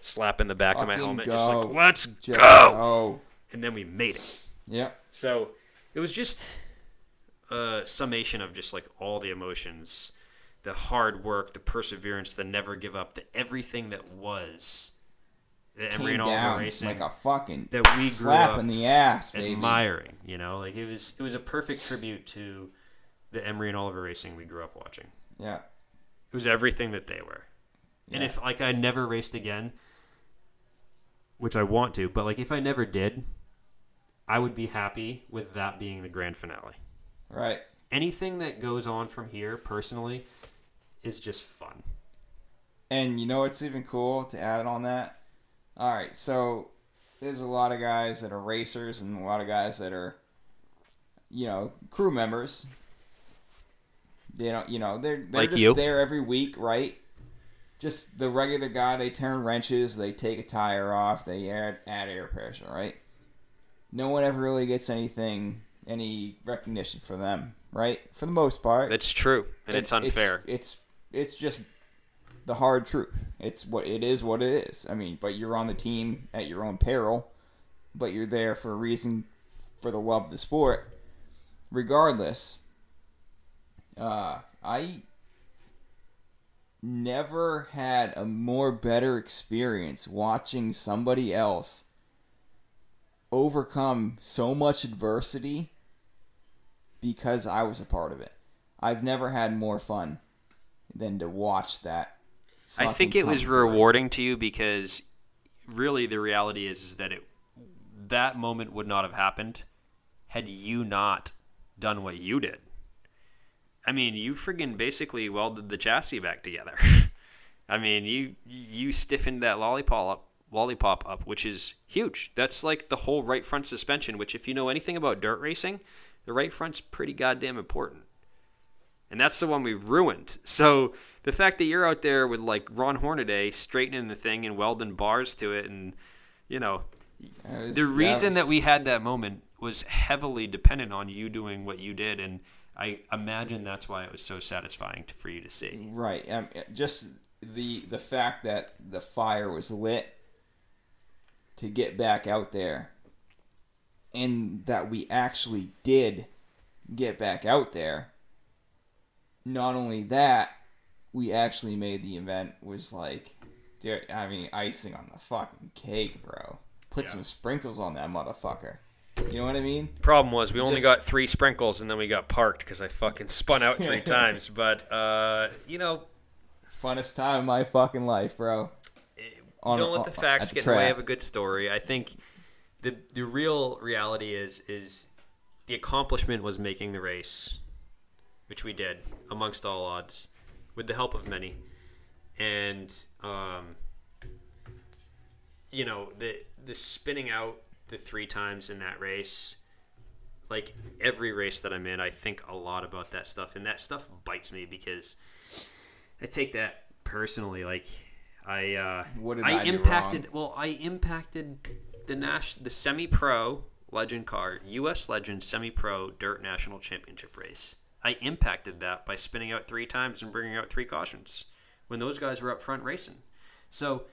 slapping the back of my Fucking helmet, just like, go. let's Just, go. oh, And then we made it. Yeah. So it was just a summation of just like all the emotions, the hard work, the perseverance, the never give up, the everything that was the Emery Came and Oliver racing like a fucking that we grew up in the ass, baby. admiring. You know, like it was it was a perfect tribute to the Emery and Oliver racing we grew up watching. Yeah. It was everything that they were. And if like I never raced again, which I want to, but like if I never did, I would be happy with that being the grand finale. Right. Anything that goes on from here personally is just fun. And you know what's even cool to add on that? All right, so there's a lot of guys that are racers and a lot of guys that are, you know, crew members. They don't, you know, they're they're Like just you. there every week, right? Just the regular guy. They turn wrenches, they take a tire off, they add add air pressure, right? No one ever really gets anything, any recognition for them, right? For the most part, It's true, and it- it's unfair. It's, it's just the hard truth. It's what it is. What it is. I mean, but you're on the team at your own peril, but you're there for a reason, for the love of the sport. Regardless, uh, I never had a more better experience watching somebody else overcome so much adversity because I was a part of it. I've never had more fun than to watch that. I think it was rewarding to you because really the reality is, is that it that moment would not have happened had you not done what you did. I mean, you friggin' basically welded the chassis back together. I mean, you you stiffened that lollipop up, lollipop up, which is huge. That's like the whole right front suspension. Which, if you know anything about dirt racing, the right front's pretty goddamn important and that's the one we've ruined. So the fact that you're out there with like Ron Hornaday straightening the thing and welding bars to it, and you know, was- the reason was- that we had that moment was heavily dependent on you doing what you did, and I imagine that's why it was so satisfying to, for you to see. Right. Um, just the the fact that the fire was lit to get back out there, and that we actually did get back out there. Not only that, we actually made the event was like, dude, I mean, icing on the fucking cake, bro. Put Yeah. some sprinkles on that motherfucker. You know what I mean? Problem was we only got three sprinkles, and then we got parked because I fucking spun out three times. But uh, you know, Funnest time of my fucking life, bro. On- don't let the facts the get in the way of a good story. I think the the real reality is is the accomplishment was making the race, which we did amongst all odds, with the help of many, and um, you know the the spinning out the three times in that race. Like every race that I'm in, I think a lot about that stuff, and that stuff bites me because I take that personally. Like I, uh, I I impacted. Well, I impacted the Nash, the semi-pro legend car, U.S. Legend semi-pro dirt national championship race. I impacted that by spinning out three times and bringing out three cautions when those guys were up front racing. So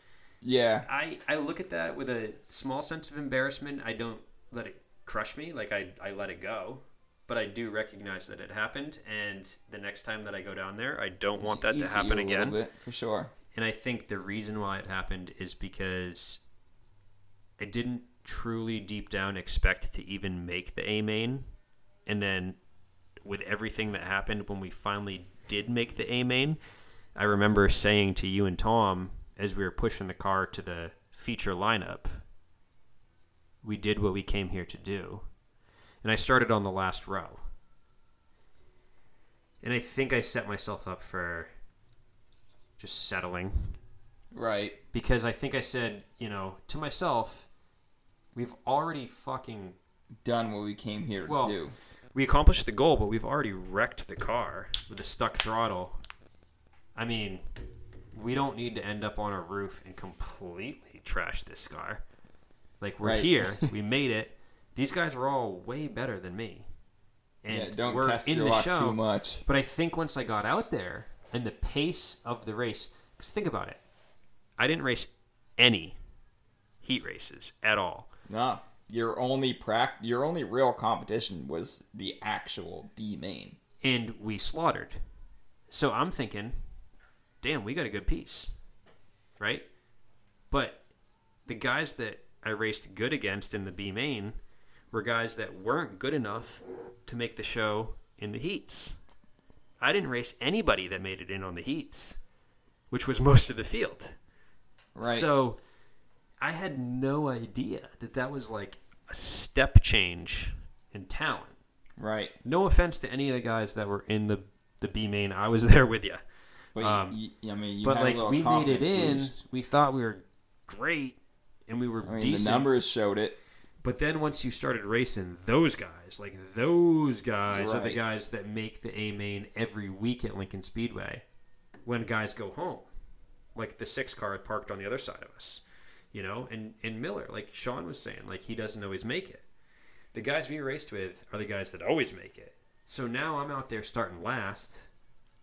Yeah. I, I look at that with a small sense of embarrassment. I don't let it crush me. Like I, I let it go. But I do recognize that it happened. And the next time that I go down there, I don't want that to happen again. bit, for sure. And I think the reason why it happened is because I didn't truly deep down expect to even make the A main. And then with everything that happened when we finally did make the A main, I remember saying to you and Tom as we were pushing the car to the feature lineup, we did what we came here to do. And I started on the last row. And I think I set myself up for just settling Right. because I think I said, you know, to myself, we've already fucking Done what we came here to do. we accomplished the goal, but we've already wrecked the car with a stuck throttle. I mean, we don't need to end up on a roof and completely trash this car. Like we're Right. here, we made it. These guys are all way better than me, and yeah, don't we're test in your the luck show. too much. But I think once I got out there and the pace of the race, because think about it, I didn't race any heat races at all. No, your only prac- your only real competition was the actual B main. and we slaughtered. So I'm thinking, damn, we got a good piece, right? But the guys that I raced good against in the B main were guys that weren't good enough to make the show in the heats. I didn't race anybody that made it in on the heats, which was most of the field. Right. So I had no idea that that was like a step change in talent. right. No offense to any of the guys that were in the the B main. I was there with you. But Um, you, you- I mean, you but like we made it in, boost. we thought we were great and we were I mean, decent. the numbers showed it. But then once you started racing those guys, like those guys are the guys that make the A main every week at Lincoln Speedway when guys go home. Like the six car parked on the other side of us. You know, and, and Miller, like Sean was saying, like he doesn't always make it. The guys we raced with are the guys that always make it. So now I'm out there starting last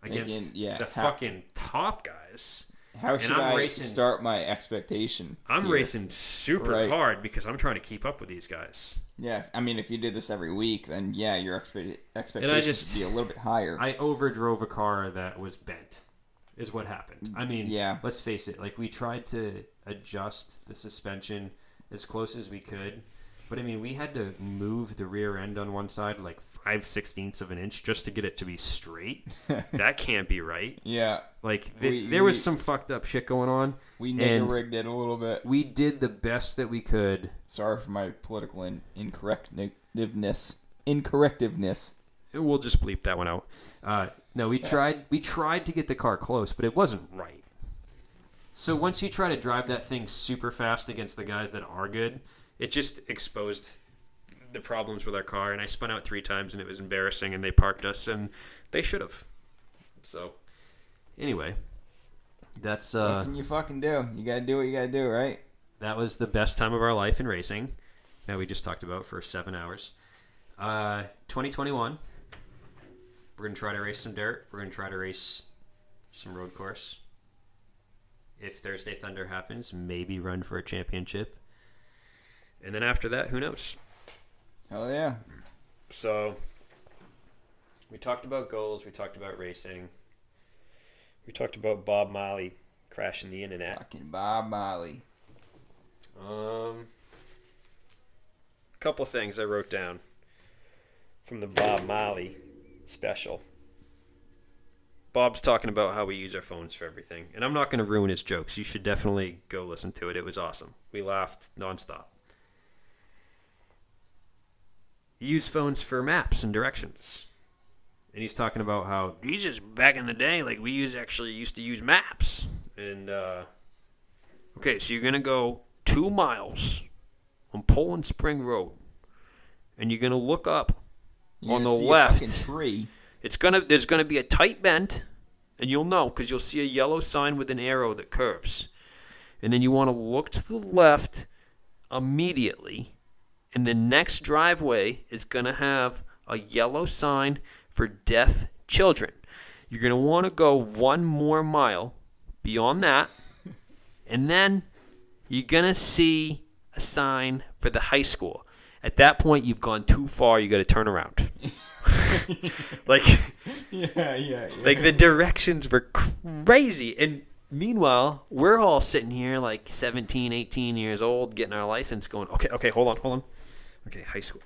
against Again, yeah, the fucking top guys. How should I'm I racing- start my expectation? I'm here? racing super Right. hard because I'm trying to keep up with these guys. Yeah, I mean, if you did this every week, then yeah, your expe- expectations just- would be a little bit higher. I overdrove a car that was bent, is what happened. I mean, Yeah. let's face it. Like we tried to adjust the suspension as close as we could, but I mean, we had to move the rear end on one side like five sixteenths of an inch just to get it to be straight. that can't be right. yeah, Like th- We- there was we- some fucked up shit going on. we nigger rigged it a little bit. We did the best that we could. Sorry for my political in- incorrectiveness. Incorrectiveness. We'll just bleep that one out. Uh, no, we tried. We tried to get the car close, but it wasn't right. So once you try to drive that thing super fast against the guys that are good, it just exposed the problems with our car. And I spun out three times, and it was embarrassing. And they parked us, and they should have. So, anyway, that's what uh, can you fucking do? You gotta do what you gotta do, right? that was the best time of our life in racing that we just talked about for seven hours. Uh, 2021, we're to try to race some dirt. We're to try to race some road course. If Thursday Thunder happens, maybe run for a championship. And then after that, who knows? Hell yeah. So, we talked about goals. We talked about racing. We talked about Bob Marley crashing the internet. Fucking Bob Marley. Um, a couple things I wrote down from the Bob Marley special. Bob's talking about how we use our phones for everything, and I'm not going to ruin his jokes. You should definitely go listen to it. It was awesome. We laughed nonstop. He used phones for maps and directions, and he's talking about how Jesus back in the day, like we use actually used to use maps, and uh, okay, so you're gonna go two miles on Poland Spring Road, and you're gonna look up You're On the left. it's gonna there's gonna be a tight bend, and you'll know because you'll see a yellow sign with an arrow that curves, and then you want to look to the left immediately, and the next driveway is gonna have a yellow sign for deaf children. You're gonna want to go one more mile beyond that, and then you're gonna see a sign for the high school. At that point, you've gone too far. You got to turn around. like, Yeah, yeah, yeah. like the directions were crazy. And meanwhile, we're all sitting here like 17, 18 years old, getting our license, going, okay, okay, hold on, hold on. Okay, high school.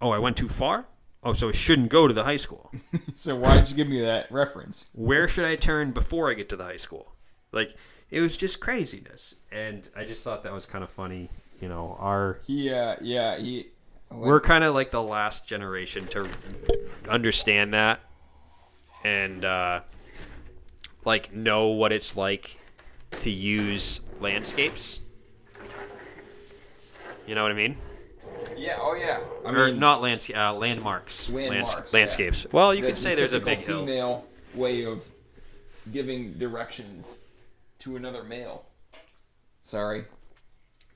Oh, I went too far. Oh, so I shouldn't go to the high school. so why did you give me that reference? Where should I turn before I get to the high school? Like, it was just craziness. And I just thought that was kind of funny. You know, our He, uh, yeah, he. we're kind of like the last generation to understand that and uh, like know what it's like to use landscapes. You know what I mean? Yeah, oh yeah. I or mean, not landscape, uh, landmarks. Landmarks, Lands- yeah. landscapes. Well, you the- could say the there's a big hill. female way of giving directions to another male. Sorry.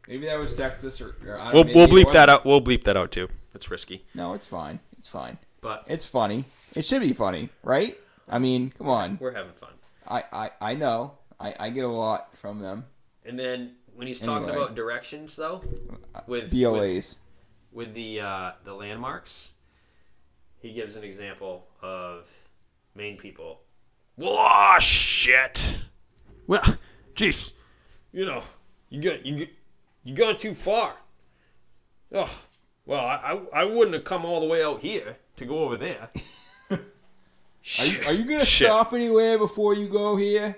Maybe that was sexist or, or We'll we'll bleep that out. We'll bleep that out too. That's risky. No, it's fine. It's fine. But It's funny. It should be funny, right? I mean, come on. we're having fun. I, I, I know. I, I get a lot from them. And then when he's talking Anyway. about directions, though, with with, BLAs. With the uh, the landmarks, he gives an example of Maine people. Whoa, shit! Well, jeez, you know, you got you you gone too far. Oh, well, I, I I wouldn't have come all the way out here to go over there. Are you, are you gonna Shit. stop anywhere before you go here?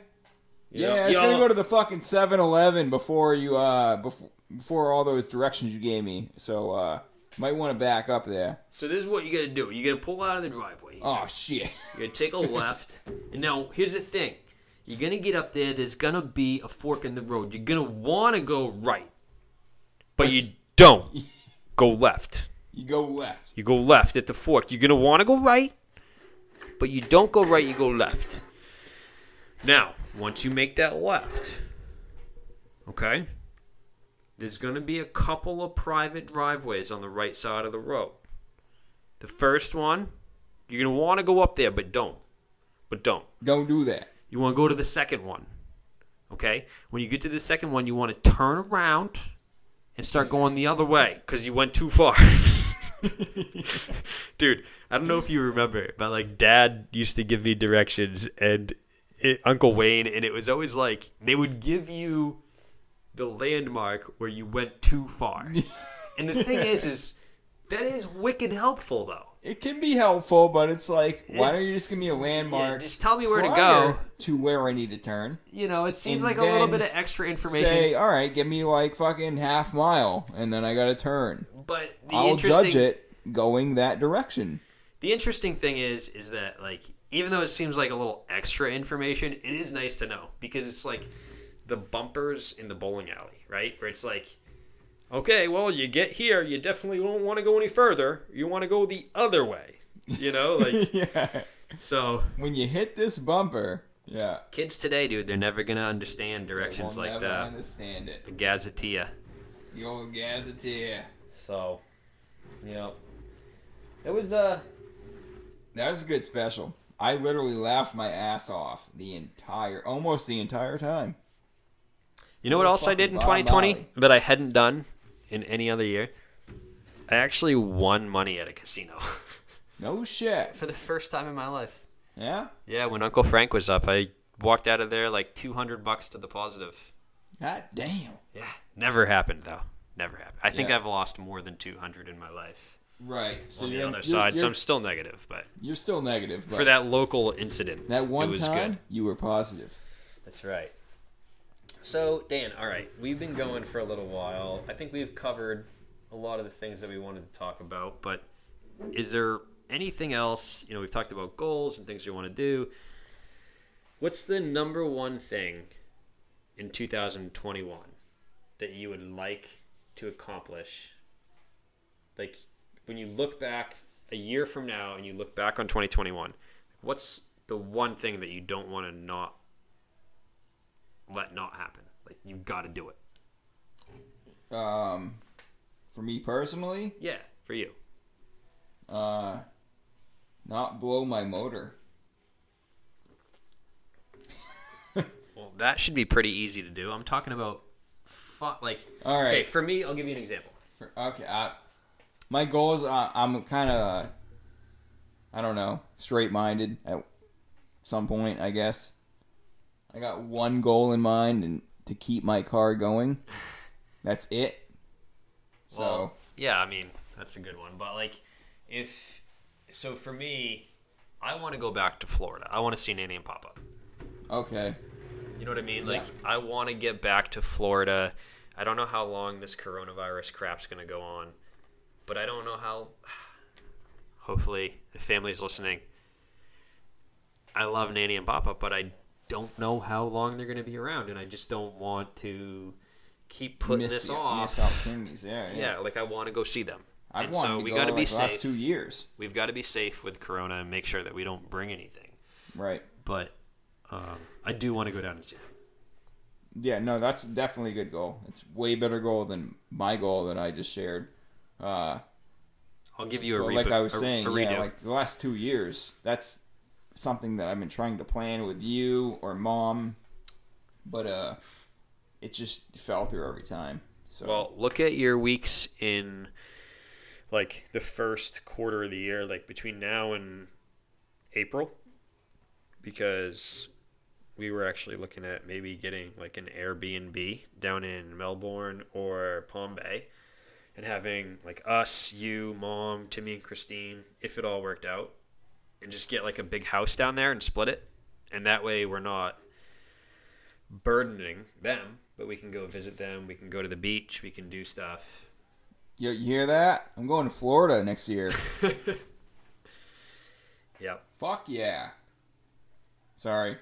You Yeah, know, I was y'all- gonna go to the fucking 7-Eleven before you uh before before all those directions you gave me. So uh might want to back up there. So this is what you gotta do. You gotta pull out of the driveway. Oh shit. You're gonna take a left. and now here's the thing. You're gonna get up there, there's gonna be a fork in the road. You're gonna wanna go right. But you don't go left. You go left. You go left at the fork. You're gonna wanna go right, but you don't go right, you go left. Now, once you make that left, okay, there's gonna be a couple of private driveways on the right side of the road. The first one, you're gonna wanna go up there, but don't. But don't. Don't do that. You want to go to the second one. Okay? When you get to the second one, you want to turn around and start going the other way because you went too far. Dude, I don't know if you remember, but like dad used to give me directions and it, Uncle Wayne, and it was always like they would give you the landmark where you went too far. and the thing is, is that is wicked helpful though. It can be helpful, but it's like, why don't you just give me a landmark? Yeah, just tell me where to go. to where I need to turn. You know, it seems like a little bit of extra information. Say, all right, give me like fucking half mile, and then I gotta turn. But the I'll judge it going that direction. the interesting thing is, is that like even though it seems like a little extra information, it is nice to know because it's like the bumpers in the bowling alley, right? Where it's like, okay, well, you get here, you definitely won't want to go any further. You want to go the other way, you know, like yeah. so. When you hit this bumper, yeah. Kids today, dude, they're never gonna understand directions We'll like never that. understand it. The gazetteer. The old gazetteer. So, yeah, it was uh. That was a good special. I literally laughed my ass off the entire, almost the entire time. You know what else I did in 2020 Marley. that I hadn't done in any other year? I actually won money at a casino No shit. for the first time in my life. Yeah. Yeah, when Uncle Frank was up, I walked out of there like 200 bucks to the positive. God damn. Yeah, never happened though. Never happened. I think Yeah. I've lost more than 200 in my life Right. So on you're the other you're- side, so You're, I'm still negative, but you're still negative. But for that local incident, that one it was time, good. you were positive. That's right. So, Dan, all right, we've been going for a little while. I think we've covered a lot of the things that we wanted to talk about, but is there anything else? You know, we've talked about goals and things you want to do. What's the number one thing in 2021 that you would like to accomplish? Like, when you look back a year from now and you look back on 2021, what's the one thing that you don't want to not let not happen. Like you got to do it. Um, for me personally, Yeah, for you. uh, not blow my motor. Well, that should be pretty easy to do. I'm talking about, fu- like, All right. okay. For me, I'll give you an example. For, okay, I, my goal is uh, I'm kind of, I don't know, straight minded at some point, I guess. I got one goal in mind and to keep my car going. That's it. So, Well, yeah, I mean that's a good one. But like, if so, for me, I want to go back to Florida. I want to see Nanny and Papa. okay. You know what I mean? Yeah. Like, I want to get back to Florida. I don't know how long this coronavirus crap's going to go on, but I don't know how. Hopefully, the family's listening. I love Nanny and Papa, but I don't know how long they're going to be around, and I just don't want to keep putting miss, this off. miss opportunities. Yeah, yeah. yeah, like I want to go see them. I've and so to we go got to be like last safe. two years. We've got to be safe with Corona and make sure that we don't bring anything. Right. But um, I do want to go down and see them. Yeah, no, that's definitely a good goal. It's way better goal than my goal that I just shared. Uh, I'll give you a like I was a- saying, a yeah, like the last two years, that's something that I've been trying to plan with you or mom, but uh, it just fell through every time. So Well, look at your weeks in like the first quarter of the year, like between now and April, because we were actually looking at maybe getting like an Airbnb down in Melbourne or Palm Bay and having like us, you, mom, Timmy, and Christine, if it all worked out, and just get like a big house down there and split it. And that way we're not burdening them, but we can go visit them. We can go to the beach. We can do stuff. you, you hear that? I'm going to Florida next year. Yep. Fuck yeah. Sorry.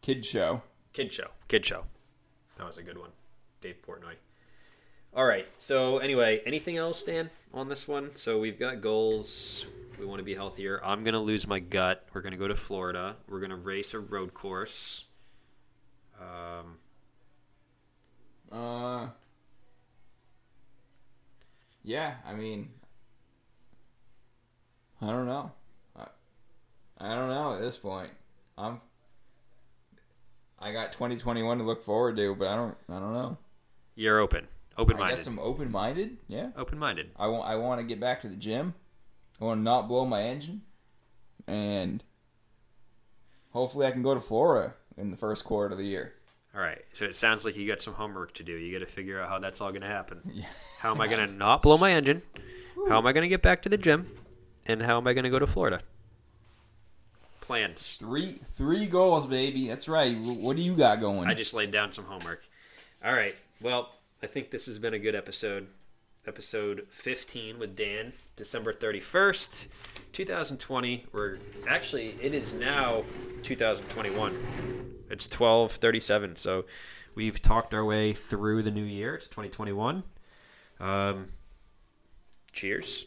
Kid show. Kid show. Kid show. That was a good one. Dave Portnoy. All right. So anyway, anything else, Dan, on this one? So we've got goals. We want to be healthier. I'm gonna lose my gut. We're gonna go to Florida. We're gonna race a road course. Um, Uh. Yeah, I mean, I don't know. I, I don't know at this point. I'm. I got 2021 to look forward to, but I don't. I don't know. you're open. Open-minded. I guess I'm open-minded. Yeah. Open-minded. I want. I want to get back to the gym. I want to not blow my engine, and hopefully I can go to Florida in the first quarter of the year. All right. So it sounds like you got some homework to do. You got to figure out how that's all gonna happen. Yeah. How am I going to not blow my engine? How am I going to get back to the gym? And how am I going to go to Florida? Plans. Three three goals, baby. That's right. What do you got going? I just laid down some homework. All right. Well, I think this has been a good episode. Episode 15 with Dan, December 31st, 2020. We're actually, it is now 2021. It's 1237. So we've talked our way through the new year. It's 2021. Um, cheers.